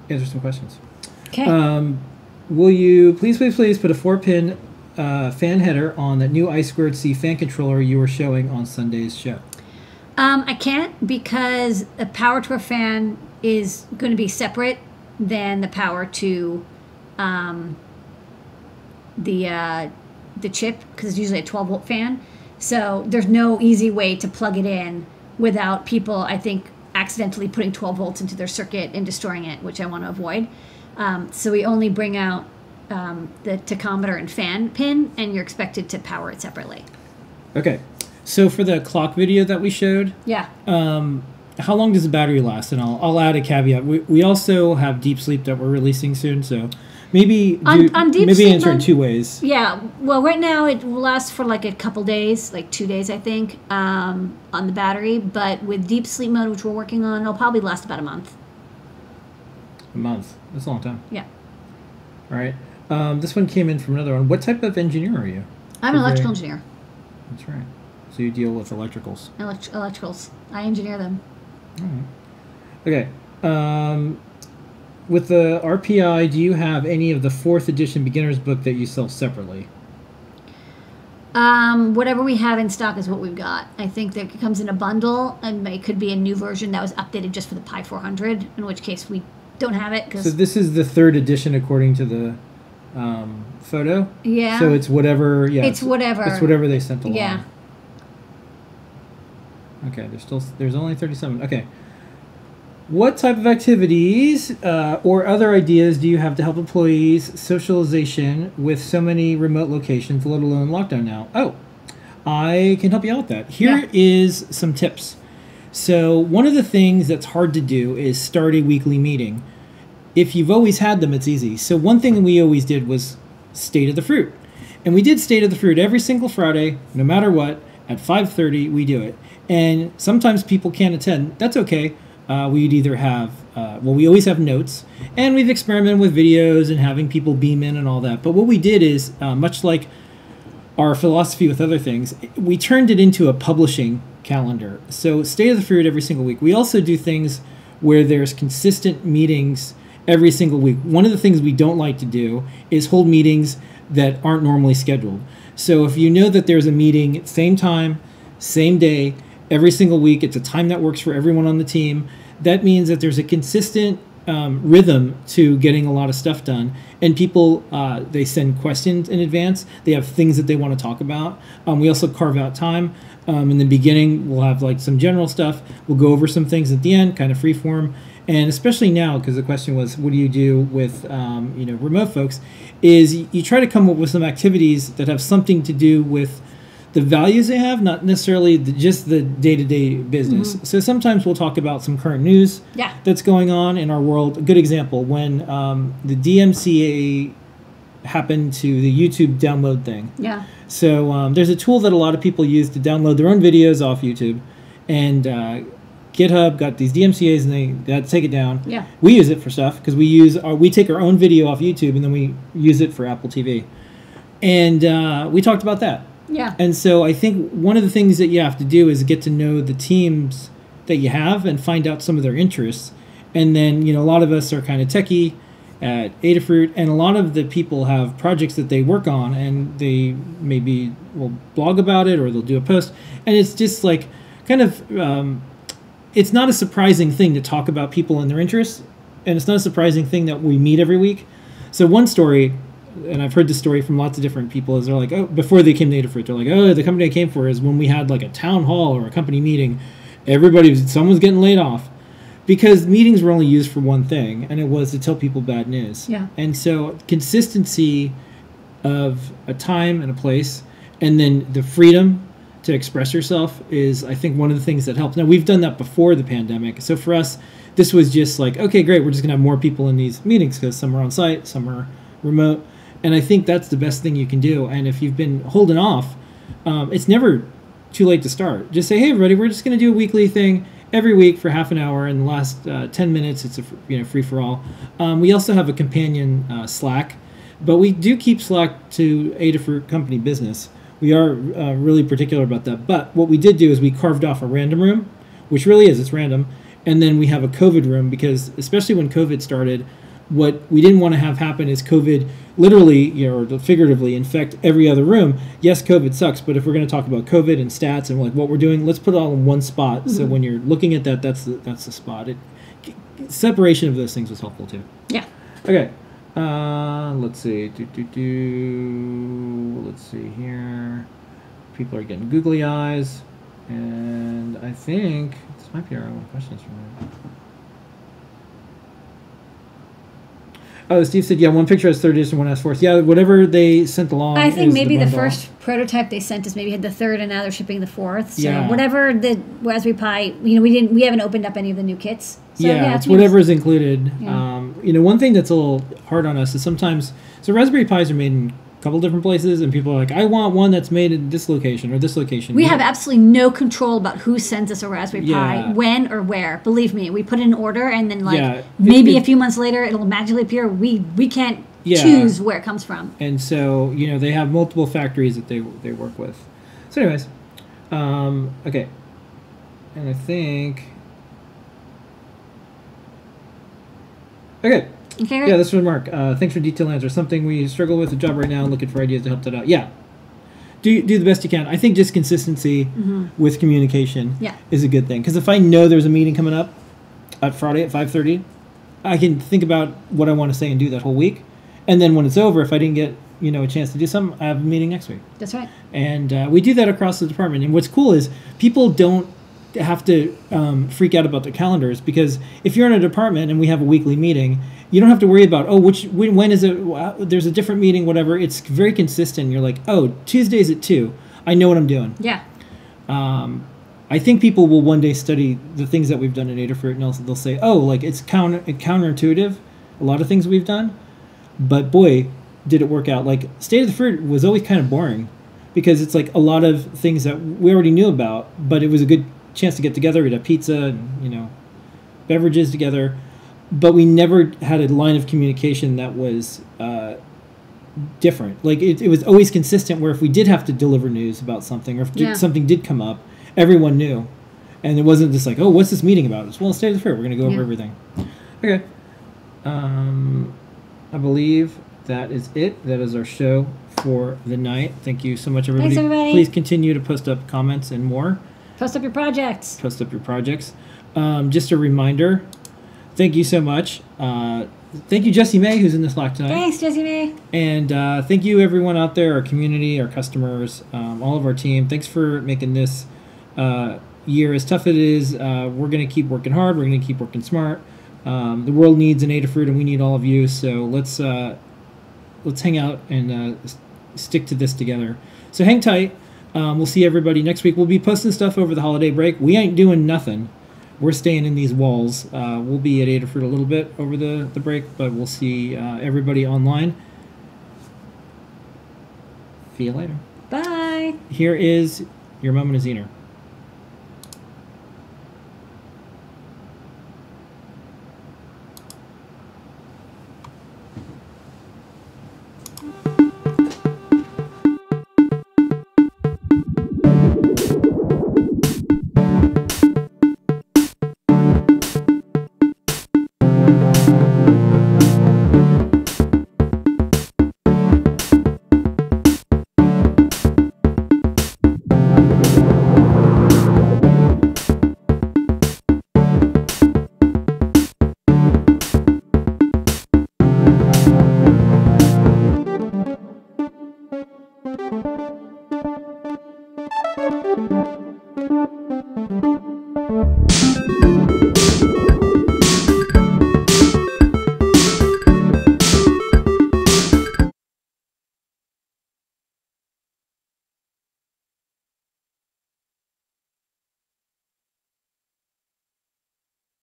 answer some questions. okay. Um, will you please, please, please put a four-pin uh, fan header on that new I squared C fan controller you were showing on Sunday's show? Um, I can't because the power to a fan is going to be separate than the power to um, the uh, the chip because it's usually a 12 volt fan. So there's no easy way to plug it in without people, I think, accidentally putting 12 volts into their circuit and destroying it, which I want to avoid. Um, so we only bring out um, the tachometer and fan pin, and you're expected to power it separately. Okay, so for the clock video that we showed, Yeah. um, how long does the battery last? And I'll, I'll add a caveat. We, we also have Deep Sleep that we're releasing soon, so maybe do, On- Deep maybe Sleep answer in two ways. Yeah, well, right now it lasts for like a couple days, like two days, I think, um, on the battery. But with deep sleep mode, which we're working on, it'll probably last about a month. A month. That's a long time. Yeah, All right. Um, this one came in from another one. What type of engineer are you? I'm an electrical engineer. That's right. So you deal with electricals. Elect- electricals. I engineer them. Okay. Um, with the RPI, do you have any of the fourth edition beginner's book that you sell separately? Um, whatever we have in stock is what we've got. I think that it comes in a bundle, and it could be a new version that was updated just for the Pi 400. In which case, we don't have it Cause So this is the third edition according to the um, photo. yeah, So it's whatever. Yeah. It's whatever. It's whatever they sent along. Yeah. Okay. There's still there's only thirty-seven. Okay. What type of activities uh, or other ideas do you have to help employees socialization with so many remote locations, let alone lockdown now? Oh, I can help you out with that. Here is Yeah. some tips. So one of the things that's hard to do is start a weekly meeting. If you've always had them, it's easy. So one thing we always did was state of the fruit, and we did state of the fruit every single Friday, no matter what. At five thirty, we do it, and sometimes people can't attend. That's okay. Uh, we'd either have uh, well, we always have notes, and we've experimented with videos and having people beam in and all that. But what we did is uh, much like our philosophy with other things, we turned it into a publishing calendar. So State of the Fruit every single week. We also do things where there's consistent meetings every single week. One of the things we don't like to do is hold meetings that aren't normally scheduled. So if you know that there's a meeting same time, same day, every single week, it's a time that works for everyone on the team. That means that there's a consistent um, rhythm to getting a lot of stuff done. And people, uh, they send questions in advance. They have things that they want to talk about. Um, we also carve out time. Um, in the beginning, we'll have like some general stuff. We'll go over some things at the end, kind of free form. And especially now, because the question was, what do you do with um, you know remote folks? Is you try to come up with some activities that have something to do with the values they have, not necessarily the, just the day to day business. So sometimes we'll talk about some current news Yeah. that's going on in our world. A good example when um, the DMCA happened to the YouTube download thing. Yeah. So um, there's a tool that a lot of people use to download their own videos off YouTube, and uh, GitHub got these DMCA's and they got to take it down. Yeah. We use it for stuff because we use our, we take our own video off YouTube and then we use it for Apple TV, and uh, we talked about that. Yeah. And so I think one of the things that you have to do is get to know the teams that you have and find out some of their interests. And then, you know, a lot of us are kind of techie at Adafruit, and a lot of the people have projects that they work on and they maybe will blog about it or they'll do a post. And it's just like kind of, um, it's not a surprising thing to talk about people and their interests. And it's not a surprising thing that we meet every week. So, one story and I've heard this story from lots of different people is they're like, oh, before they came to Adafruit, they're like, oh, the company I came for is when we had like a town hall or a company meeting, everybody was, someone's getting laid off because meetings were only used for one thing, and it was to tell people bad news. Yeah. And so consistency of a time and a place, and then the freedom to express yourself is, I think, one of the things that helps. Now we've done that before the pandemic, so for us, this was just like, okay, great, we're just gonna have more people in these meetings because some are on site, some are remote, and I think that's the best thing you can do. And if you've been holding off, um, it's never too late to start. Just say, hey, everybody, we're just going to do a weekly thing every week for half an hour. In the last uh, ten minutes, it's a you know free for all. Um, we also have a companion uh, Slack, but we do keep Slack to Adafruit company business. We are uh, really particular about that. But what we did do is we carved off a random room, which really is it's random, and then we have a COVID room because especially when COVID started, what we didn't want to have happen is COVID literally, you know, or figuratively infect every other room. Yes, COVID sucks, but if we're going to talk about COVID and stats and like what we're doing, let's put it all in one spot. So when you're looking at that, that's the, that's the spot. It separation of those things was helpful too. Yeah. Okay. Uh, let's see. Do, do, do. Let's see here. People are getting googly eyes. And I think this might be our only questions from me. Oh, Steve said, yeah, one picture has third edition, one has fourth. Yeah, whatever they sent along. I think maybe the bundle. first prototype they sent us maybe had the third, and now they're shipping the fourth. So Yeah. whatever the Raspberry Pi, you know, we didn't, we haven't opened up any of the new kits. So, yeah, yeah, it's whatever is included. Yeah. Um, you know, one thing that's a little hard on us is sometimes so Raspberry Pis are made in couple different places, and people are like, "I want one that's made in this location or this location." We have absolutely no control about who sends us a Raspberry Pi, when or where. Believe me, we put in an order, and then like Yeah. maybe It- a few months later, it'll magically appear. We we can't Yeah. choose where it comes from. and so you know they have multiple factories that they they work with. So, anyways, um, okay, and I think okay. Okay. Yeah, this was Mark. Uh, thanks for detailed answer. Something we struggle with a job right now, looking for ideas to help that out. Yeah, do do the best you can. I think just consistency with communication Mm-hmm. Yeah. is a good thing. Because if I know there's a meeting coming up at Friday at five thirty, I can think about what I want to say and do that whole week. And then when it's over, if I didn't get you know a chance to do something, I have a meeting next week That's right. and uh, we do that across the department. And what's cool is people don't have to um, freak out about their calendars because if you're in a department and we have a weekly meeting, you don't have to worry about oh which when, when is it? There's a different meeting, whatever. It's very consistent. You're like oh Tuesdays at two. I know what I'm doing. Yeah. Um, I think people will one day study the things that we've done in Adafruit and they'll, they'll say oh like it's counter counterintuitive. A lot of things we've done, but boy, did it work out. Like State of the Fruit was always kind of boring because it's like a lot of things that we already knew about, but it was a good chance to get together. We'd have pizza and, you know, beverages together, but we never had a line of communication that was uh, different. Like it, it was always consistent where if we did have to deliver news about something or if Yeah. something did come up, everyone knew. And it wasn't just like, oh, what's this meeting about? It's, well, State of the fair. We're going to go over everything. Okay. Um, I believe that is it. That is our show for the night. Thank you so much, everybody. everybody. Please continue to post up comments and more. Post up your projects. Post up your projects. Um, just a reminder. Thank you so much. Uh, thank you, Jesse May, who's in this Slack tonight. Thanks, Jessie May. And uh, thank you, everyone out there, our community, our customers, um, all of our team. Thanks for making this uh, year as tough as it is. Uh, we're going to keep working hard. We're going to keep working smart. Um, the world needs an Adafruit, and we need all of you. So let's uh, let's hang out and uh, stick to this together. So hang tight. Um, we'll see everybody next week. We'll be posting stuff over the holiday break. We ain't doing nothing. We're staying in these walls. Uh, we'll be at Adafruit a little bit over the, the break, but we'll see uh, everybody online. See you later. Bye. Here is your moment of Zener.